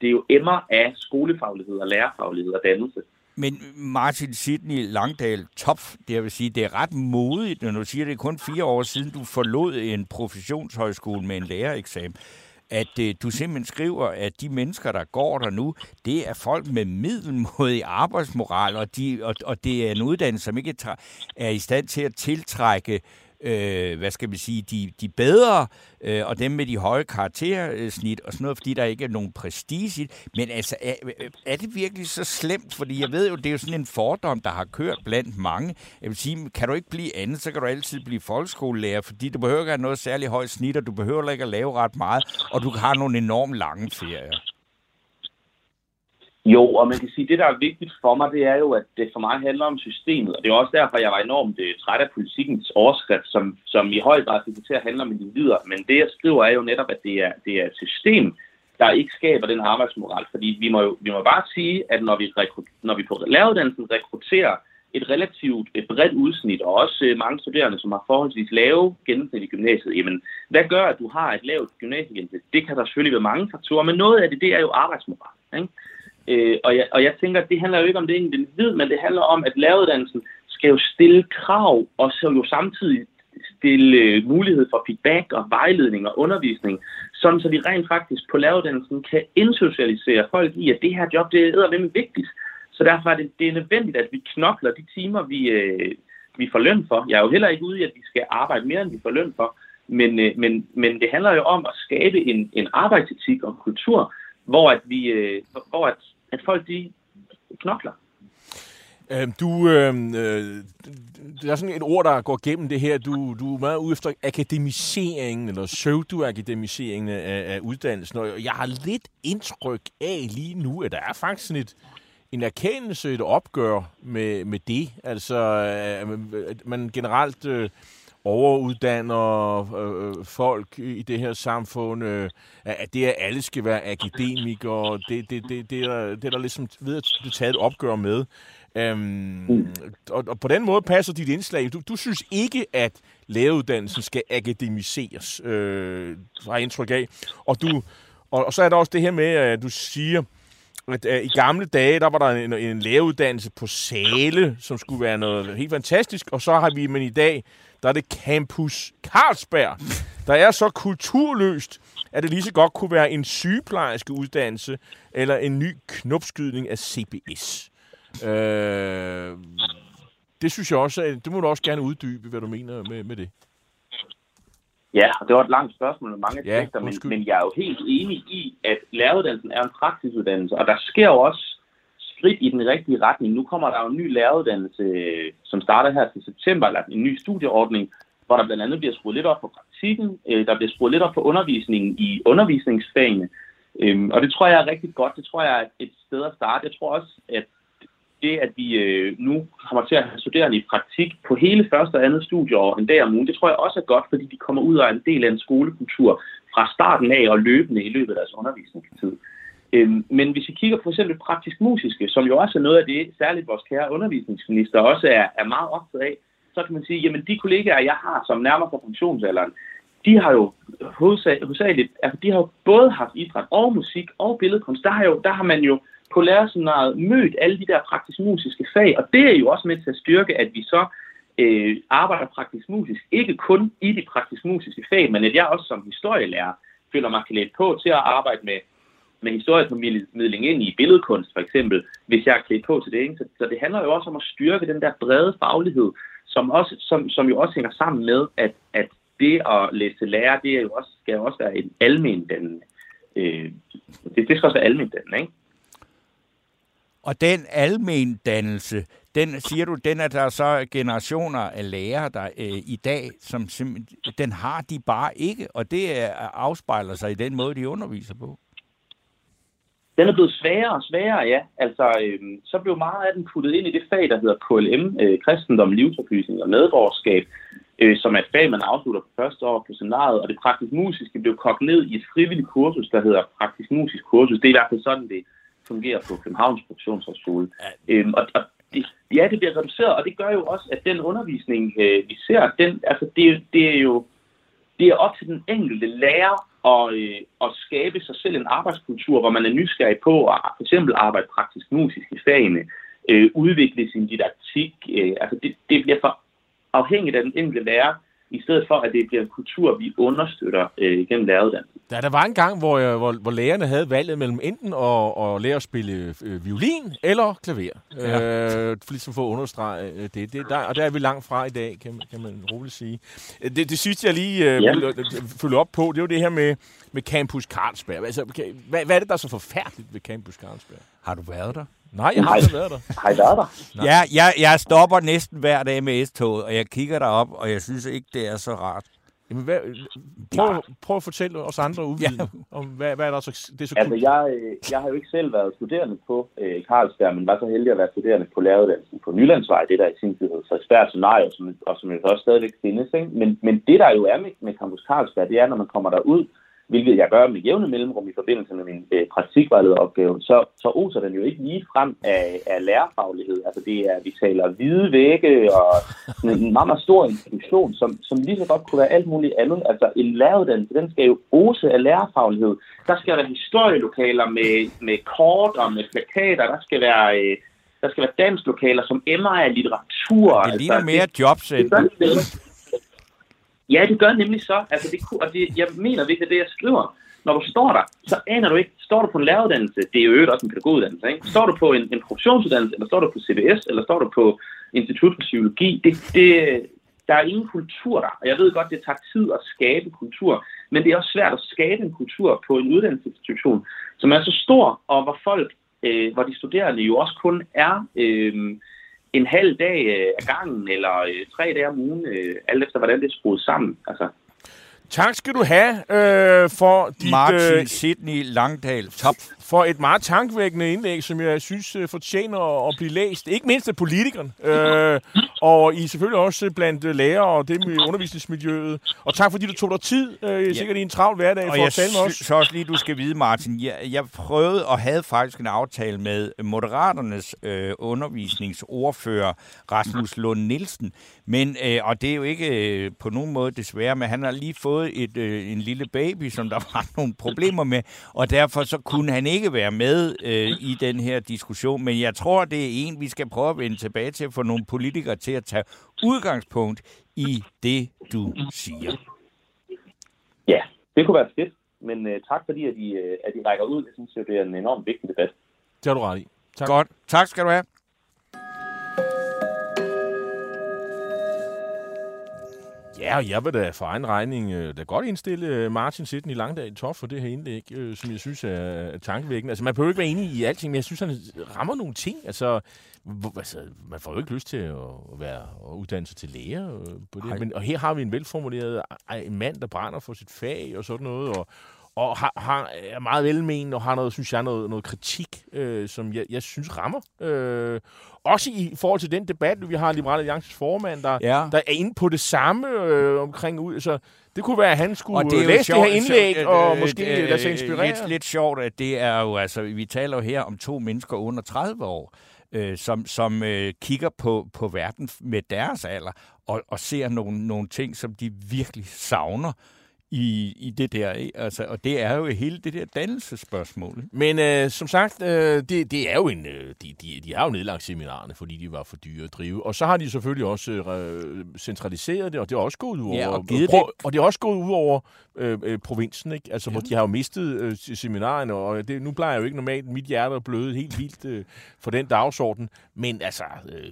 det er jo emmer af skolefaglighed og lærerfaglighed og dannelse. Men Martin Sidney Langdal, top, det vil sige, det er ret modigt, når du siger, det er kun fire år siden, du forlod en professionshøjskole med en lærereksamen, at øh, du simpelthen skriver, at de mennesker, der går der nu, det er folk med middelmodig arbejdsmoral, og, de, og, og det er en uddannelse, som ikke er i stand til at tiltrække øh, hvad skal vi sige, de, de bedre, øh, og dem med de høje karaktersnit og sådan noget, fordi der ikke er nogen prestige i Men altså, er, øh, er det virkelig så slemt? Fordi jeg ved jo, det er jo sådan en fordom, der har kørt blandt mange. Jeg vil sige, kan du ikke blive andet, så kan du altid blive folkeskolelærer, fordi du behøver ikke have noget særligt højt snit, og du behøver ikke at lave ret meget, og du har nogle enormt lange ferier. Jo, og man kan sige, at det, der er vigtigt for mig, det er jo, at det for mig handler om systemet. Og det er også derfor, jeg var enormt uh, træt af politikens overskrift, som, som i høj grad fik til at handle om individer. Men det, jeg skriver, er jo netop, at det er, det er et system, der ikke skaber den arbejdsmoral. Fordi vi må jo vi må bare sige, at når vi, når vi på læreruddannelsen rekrutterer et relativt et bredt udsnit, og også øh, mange studerende, som har forholdsvis lave gennemsnit i gymnasiet, jamen, hvad gør, at du har et lavt gymnasiegennemsnit? Det kan der selvfølgelig være mange faktorer, men noget af det, det er jo arbejdsmoral. Ikke? Øh, og, jeg, og jeg tænker, at det handler jo ikke om det enkelte individ, men det handler om, at læreruddannelsen skal jo stille krav, og så jo samtidig stille øh, mulighed for feedback og vejledning og undervisning, sådan så vi rent faktisk på læreruddannelsen kan indsocialisere folk i, at det her job, det er med vigtigt. Så derfor er det, det er nødvendigt, at vi knokler de timer, vi, øh, vi får løn for. Jeg er jo heller ikke ude i, at vi skal arbejde mere, end vi får løn for. Men, øh, men, men det handler jo om at skabe en, en arbejdsetik og kultur, hvor at vi, øh, hvor at, at folk de knokler. Øhm, du, øh, øh, der er sådan et ord, der går gennem det her. Du, du er meget ude efter akademiseringen, eller pseudo-akademiseringen af, af uddannelsen. Og jeg har lidt indtryk af lige nu, at der er faktisk sådan et, en erkendelse, et opgør med, med det. Altså, øh, at man generelt øh, overuddanner øh, øh folk i det her samfund, øh, at det, at alle skal være akademikere, det, det, det, det, er, det er der ligesom ved at blive taget et opgør med. Øhm, mm. og, og på den måde passer dit indslag. Du, du synes ikke, at læreruddannelsen skal akademiseres, øh, har indtryk af. Og, du, og, og så er der også det her med, at du siger, at uh, i gamle dage, der var der en, en læreruddannelse på Sale, som skulle være noget helt fantastisk, og så har vi, men i dag, der er det Campus Carlsberg, der er så kulturløst, at det lige så godt kunne være en sygeplejerske uddannelse, eller en ny knopskydning af CBS. Øh, det synes jeg også, det må du også gerne uddybe, hvad du mener med, med det. Ja, det var et langt spørgsmål med mange aspekter, ja, men, men jeg er jo helt enig i, at læreruddannelsen er en praksisuddannelse, og der sker jo også skridt i den rigtige retning. Nu kommer der jo en ny læreruddannelse, som starter her til september, eller en ny studieordning, hvor der blandt andet bliver skruet lidt op på praktikken, øh, der bliver skruet lidt op på undervisningen i undervisningsfagene, øhm, og det tror jeg er rigtig godt. Det tror jeg er et sted at starte. Jeg tror også, at det, at vi øh, nu kommer til at have studerende i praktik på hele første og andet studieår en dag om ugen, det tror jeg også er godt, fordi de kommer ud af en del af en skolekultur fra starten af og løbende i løbet af deres undervisningstid. Øhm, men hvis vi kigger på for eksempel praktisk musiske, som jo også er noget af det, særligt vores kære undervisningsminister også er, er meget optaget af, så kan man sige, jamen de kollegaer, jeg har, som nærmer sig funktionsalderen, de har jo hovedsageligt, altså de har jo både haft idræt og musik og billedkunst. Der har, jo, der har man jo på lærerseminaret mødt alle de der praktisk musiske fag, og det er jo også med til at styrke, at vi så øh, arbejder praktisk musisk, ikke kun i de praktisk musiske fag, men at jeg også som historielærer føler mig klædt på til at arbejde med, med historieformidling ind i billedkunst for eksempel, hvis jeg er klædt på til det. Ikke? Så, så det handler jo også om at styrke den der brede faglighed, som, også, som, som jo også hænger sammen med, at, at det at læse lærer, det er jo også, skal jo også være en almen øh, det, det skal også være almen ikke? Og den almen dannelse, den siger du, den er der så generationer af lærere, der øh, i dag, som den har de bare ikke, og det er, afspejler sig i den måde, de underviser på. Den er blevet sværere og sværere, ja. Altså, øh, så blev meget af den puttet ind i det fag, der hedder KLM, øh, kristendom, livsoplysning og medborgerskab, øh, som er et fag, man afslutter på første år på seminaret, og det praktisk musiske blev kogt ned i et frivilligt kursus, der hedder praktisk musisk kursus. Det er i hvert fald sådan, det fungerer på Københavns Produktionshøjskole. Ja. Øhm, og, og det, ja, det bliver reduceret, og det gør jo også, at den undervisning, øh, vi ser, den, altså, det, det er jo det er op til den enkelte lærer og, øh, skabe sig selv en arbejdskultur, hvor man er nysgerrig på at for eksempel arbejde praktisk musisk i fagene, øh, udvikle sin didaktik. Øh, altså det, det bliver for afhængigt af den enkelte lærer, i stedet for, at det bliver en kultur, vi understøtter øh, gennem læreruddannelsen. Da der var en gang, hvor, øh, hvor, hvor lærerne havde valget mellem enten at, at lære at spille øh, violin eller klaver. Ja. Øh, for ligesom for at understrege øh, det. det der, og der er vi langt fra i dag, kan, kan man roligt sige. Det, det sidste, jeg lige øh, ja. vil øh, følge op på, det er jo det her med, med Campus Carlsberg. Altså, hvad, hvad er det, der er så forfærdeligt ved Campus Carlsberg? Har du været der? Nej, jeg har aldrig været der. Har I været der? Ja, jeg, jeg stopper næsten hver dag med S-toget, og jeg kigger derop, og jeg synes ikke, det er så rart. Jamen, hvad, prøv, prøv at fortælle os andre udviden ja. om, hvad, hvad er der så, det er så Altså, jeg, øh, jeg har jo ikke selv været studerende på øh, Carlsberg, men var så heldig at være studerende på læreruddannelsen på Nylandsvej, det der i sin tid hed Frederiksberg Scenario, som, og som jo også stadigvæk findes. Ikke? Men, men det, der jo er med, med Campus Carlsberg, det er, når man kommer derud, hvilket jeg gør med jævne mellemrum i forbindelse med min øh, praktikvejlederopgave, så, så oser den jo ikke lige frem af, af lærerfaglighed. Altså det er, vi taler hvide vægge og sådan en meget, meget stor institution, som, som lige så godt kunne være alt muligt andet. Altså en læreruddannelse, den skal jo ose af lærerfaglighed. Der skal være historielokaler med, med kort og med plakater, der skal være... Øh, der skal være danslokaler, som emmer af litteratur. Det ligner altså, mere jobcenter. Ja, det gør nemlig så. Altså, det, og det, jeg mener virkelig det, jeg skriver. Når du står der, så aner du ikke, står du på en læreruddannelse, det er jo øvrigt også en pædagoguddannelse, ikke? står du på en, en professionsuddannelse, eller står du på CBS, eller står du på Institut for Psykologi, det, det, der er ingen kultur der. Og jeg ved godt, det tager tid at skabe kultur, men det er også svært at skabe en kultur på en uddannelsesinstitution, som er så stor, og hvor folk, øh, hvor de studerende jo også kun er... Øh, en halv dag øh, af gangen, eller øh, tre dage om ugen, øh, alt efter hvordan det er skruet sammen. Altså. Tak skal du have øh, for dit... Martin øh, Sidney Langdal, top. For et meget tankvækkende indlæg, som jeg synes øh, fortjener at blive læst. Ikke mindst af politikeren. Øh, og I selvfølgelig også blandt øh, lærere og det med undervisningsmiljøet. Og tak fordi du tog dig tid, øh, ja. sikkert i en travl hverdag, og for at tale med os. Så også lige, du skal vide, Martin, jeg, jeg prøvede og havde faktisk en aftale med Moderaternes øh, undervisningsordfører, Rasmus Lund Nielsen. Men, øh, og det er jo ikke øh, på nogen måde desværre, men han har lige fået et, øh, en lille baby, som der var nogle problemer med, og derfor så kunne han ikke være med øh, i den her diskussion. Men jeg tror, det er en, vi skal prøve at vende tilbage til for nogle politikere til at tage udgangspunkt i det, du siger. Ja, det kunne være fedt. Men uh, tak fordi, at I, uh, at I rækker ud. Jeg synes, det er en enormt vigtig debat. Det har du ret i. Tak. Godt. Tak skal du have. Ja, og jeg vil da for egen regning da godt indstille Martin Sitten i Langdal Tof for det her indlæg, som jeg synes er tankevækkende. Altså, man behøver ikke være enig i alting, men jeg synes, han rammer nogle ting. Altså, altså man får jo ikke lyst til at være og uddanne sig til læger på det. Men, og her har vi en velformuleret en mand, der brænder for sit fag og sådan noget, og, og har, har, er meget velmenende og har noget, synes jeg, noget, noget kritik, øh, som jeg, jeg synes rammer. Øh, også i forhold til den debat, vi har Liberale Alliances formand, der, ja. der er inde på det samme øh, omkring ud. Så det kunne være, at han skulle og det er læse sjovt, det her indlæg øh, og måske øh, lade sig inspirere. Lidt, lidt sjovt, at det er jo, altså, vi taler jo her om to mennesker under 30 år, øh, som, som øh, kigger på, på verden med deres alder og, og ser nogle, nogle ting, som de virkelig savner i, i det der. Ikke? Altså, og det er jo hele det der dannelsespørgsmål. Men øh, som sagt, øh, det, det er jo en, øh, de, de, de har jo nedlagt seminarerne, fordi de var for dyre at drive. Og så har de selvfølgelig også øh, centraliseret det, og det er også gået ud over, ja, og, øh, pro, og det er også gået ud over øh, øh, provinsen. Ikke? Altså, ja. hvor de har jo mistet øh, seminarerne, og det, nu plejer jeg jo ikke normalt mit hjerte at bløde helt vildt øh, for den dagsorden. Men altså, øh,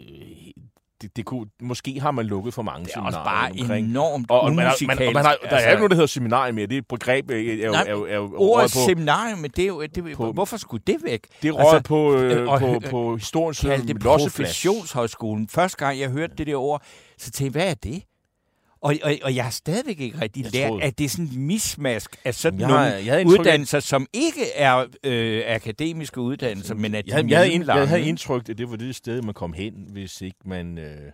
det, det kunne, måske har man lukket for mange seminarer. Det er også bare omkring. enormt og, og man har, man, og man har, Der altså, er ikke noget, der hedder seminarium mere. Det er et begreb, er, er, nej, er, er, er ordet på, seminarium, det er jo, det, på, hvorfor skulle det væk? Det er altså, på, øh, og, på, på historiens det professionshøjskolen. Første gang, jeg hørte det der ord, så tænkte jeg, hvad er det? Og, og, og jeg har stadigvæk ikke rigtig lært, troede. at det er sådan en mismask af sådan jeg, nogle jeg uddannelser, som ikke er øh, akademiske uddannelser, men at de jeg, jeg, havde, jeg havde indtryk, at det var det sted, man kom hen, hvis ikke man øh,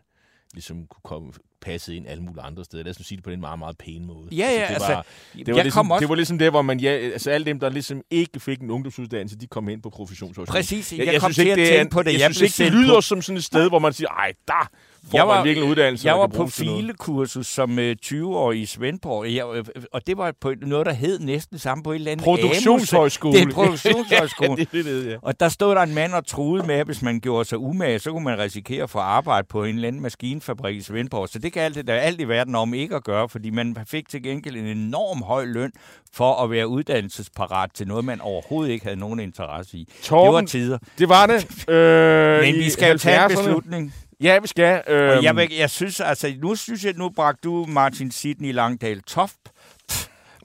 ligesom kunne komme passet ind alle mulige andre steder. Lad os sige det på en meget, meget pæn måde. Ja, ja, altså, det var, altså, det var, ligesom, også... det var ligesom det, hvor man, ja, altså alle dem, der ligesom ikke fik en ungdomsuddannelse, de kom ind på professionshøjskolen. Præcis, jeg, jeg, jeg kom til at tænke på det. Jeg, jeg synes ikke, det lyder på... som sådan et sted, hvor man siger, ej, der jeg var, virkelig uddannelse. Jeg var på filekursus som uh, 20-årig i Svendborg, jeg, øh, og det var på noget, der hed næsten samme på et eller andet Produktionshøjskole. Det er produktionshøjskole. ja, det, det, ja. Og der stod der en mand og troede med, at hvis man gjorde sig umage, så kunne man risikere at få arbejde på en eller anden maskinfabrik i Svendborg. Så det kan alt, der alt i verden om ikke at gøre, fordi man fik til gengæld en enorm høj løn for at være uddannelsesparat til noget, man overhovedet ikke havde nogen interesse i. Torben, det var tider. Det var det. Øh, Men vi skal jo tage en beslutning. Ja, vi skal. Øhm. Og jeg, vil, jeg synes, altså, nu synes jeg, nu bragte du Martin Sidney Langdal Toft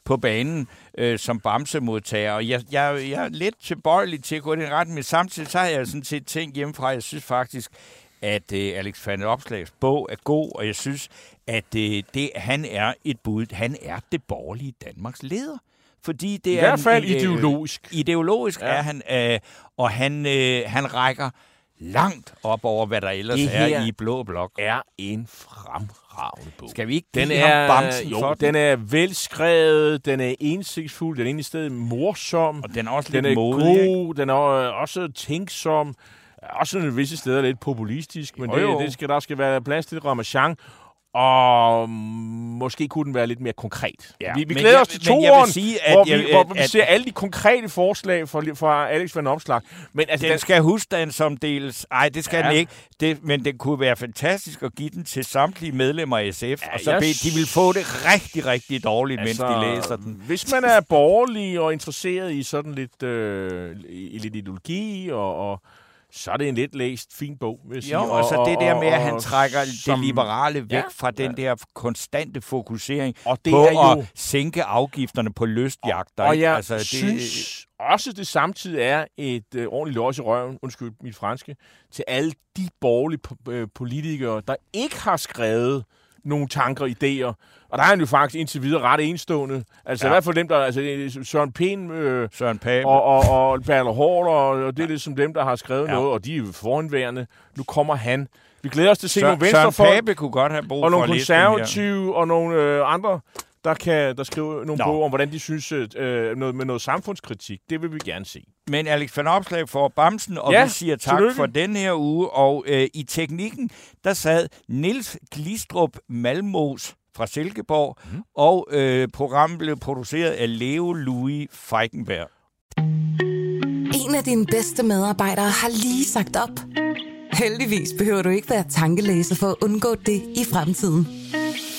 på banen øh, som bamsemodtager. Og jeg, jeg, jeg er lidt tilbøjelig til at gå i den retning, men samtidig så har jeg sådan set tænkt hjemmefra, jeg synes faktisk, at øh, Alex van Opslags bog er god, og jeg synes, at øh, det, han er et bud. Han er det borgerlige Danmarks leder. Fordi det I er hvert fald en, øh, ideologisk. Ideologisk ja. er han, øh, og han, øh, han rækker langt op over, hvad der ellers Det er i Blå Blok. er en fremragende bog. Skal vi ikke Den er, bamsen jo, for den er velskrevet, den er indsigtsfuld, den er egentlig stadig morsom, Og den er også den lidt er modig, god, den er øh, også tænksom, også en visse steder lidt populistisk, men Jo, det, jo. det skal, der skal være plads til ramachan, og måske kunne den være lidt mere konkret. Ja, vi vi glæder jeg- os til toeren, sige, at hvor, vi, jeg- hvor vi at- ser alle de konkrete forslag fra, fra Alex van Opslag. Men altså, Den skal huske den som dels... Ej, det skal Ja. den ikke. Det, men det kunne være fantastisk at give den til samtlige medlemmer af SF, ja, og så jeg de vil få det rigtig, rigtig dårligt, altså, mens de læser den. Hvis man er borgerlig og interesseret i sådan lidt, øh, i, i lidt ideologi, og, og så er det en let læst, fin bog, vil jeg sige. Jo, og så det der med, at han og trækker som- det liberale væk Ja, fra den der konstante fokusering Og det på er jo... at sænke afgifterne på lystjagter. Og ikke? jeg altså, synes også, det samtidig er et øh, ordentligt løs i røven, undskyld mit franske, til alle de borgerlige øh, politikere, der ikke har skrevet nogle tanker og idéer. Og der er han jo faktisk indtil videre ret enstående. Altså ja. I hvert fald dem, der... Altså Søren Pind øh, Søren Pape. og, og, og Bertel Hård, og, og det er ligesom dem, der har skrevet ja. Noget, og de er foranværende. Nu kommer han. Vi glæder os til at se nogle Søren, Søren venstrefolk, Pape kunne godt have brug og for nogle konservative, og nogle øh, andre, der kan der skrive nogle Nå. bog om, hvordan de synes øh, noget, med noget samfundskritik. Det vil vi gerne se. Men Alex van Opslag får bamsen, og Ja, vi siger tak tillykke. for den her uge. Og øh, i teknikken, der sad Nils Glistrup Malmos fra Silkeborg, mm. og øh, programmet blev produceret af Leo Louis Feigenberg. En af dine bedste medarbejdere har lige sagt op. Heldigvis behøver du ikke være tankelæser for at undgå det i fremtiden.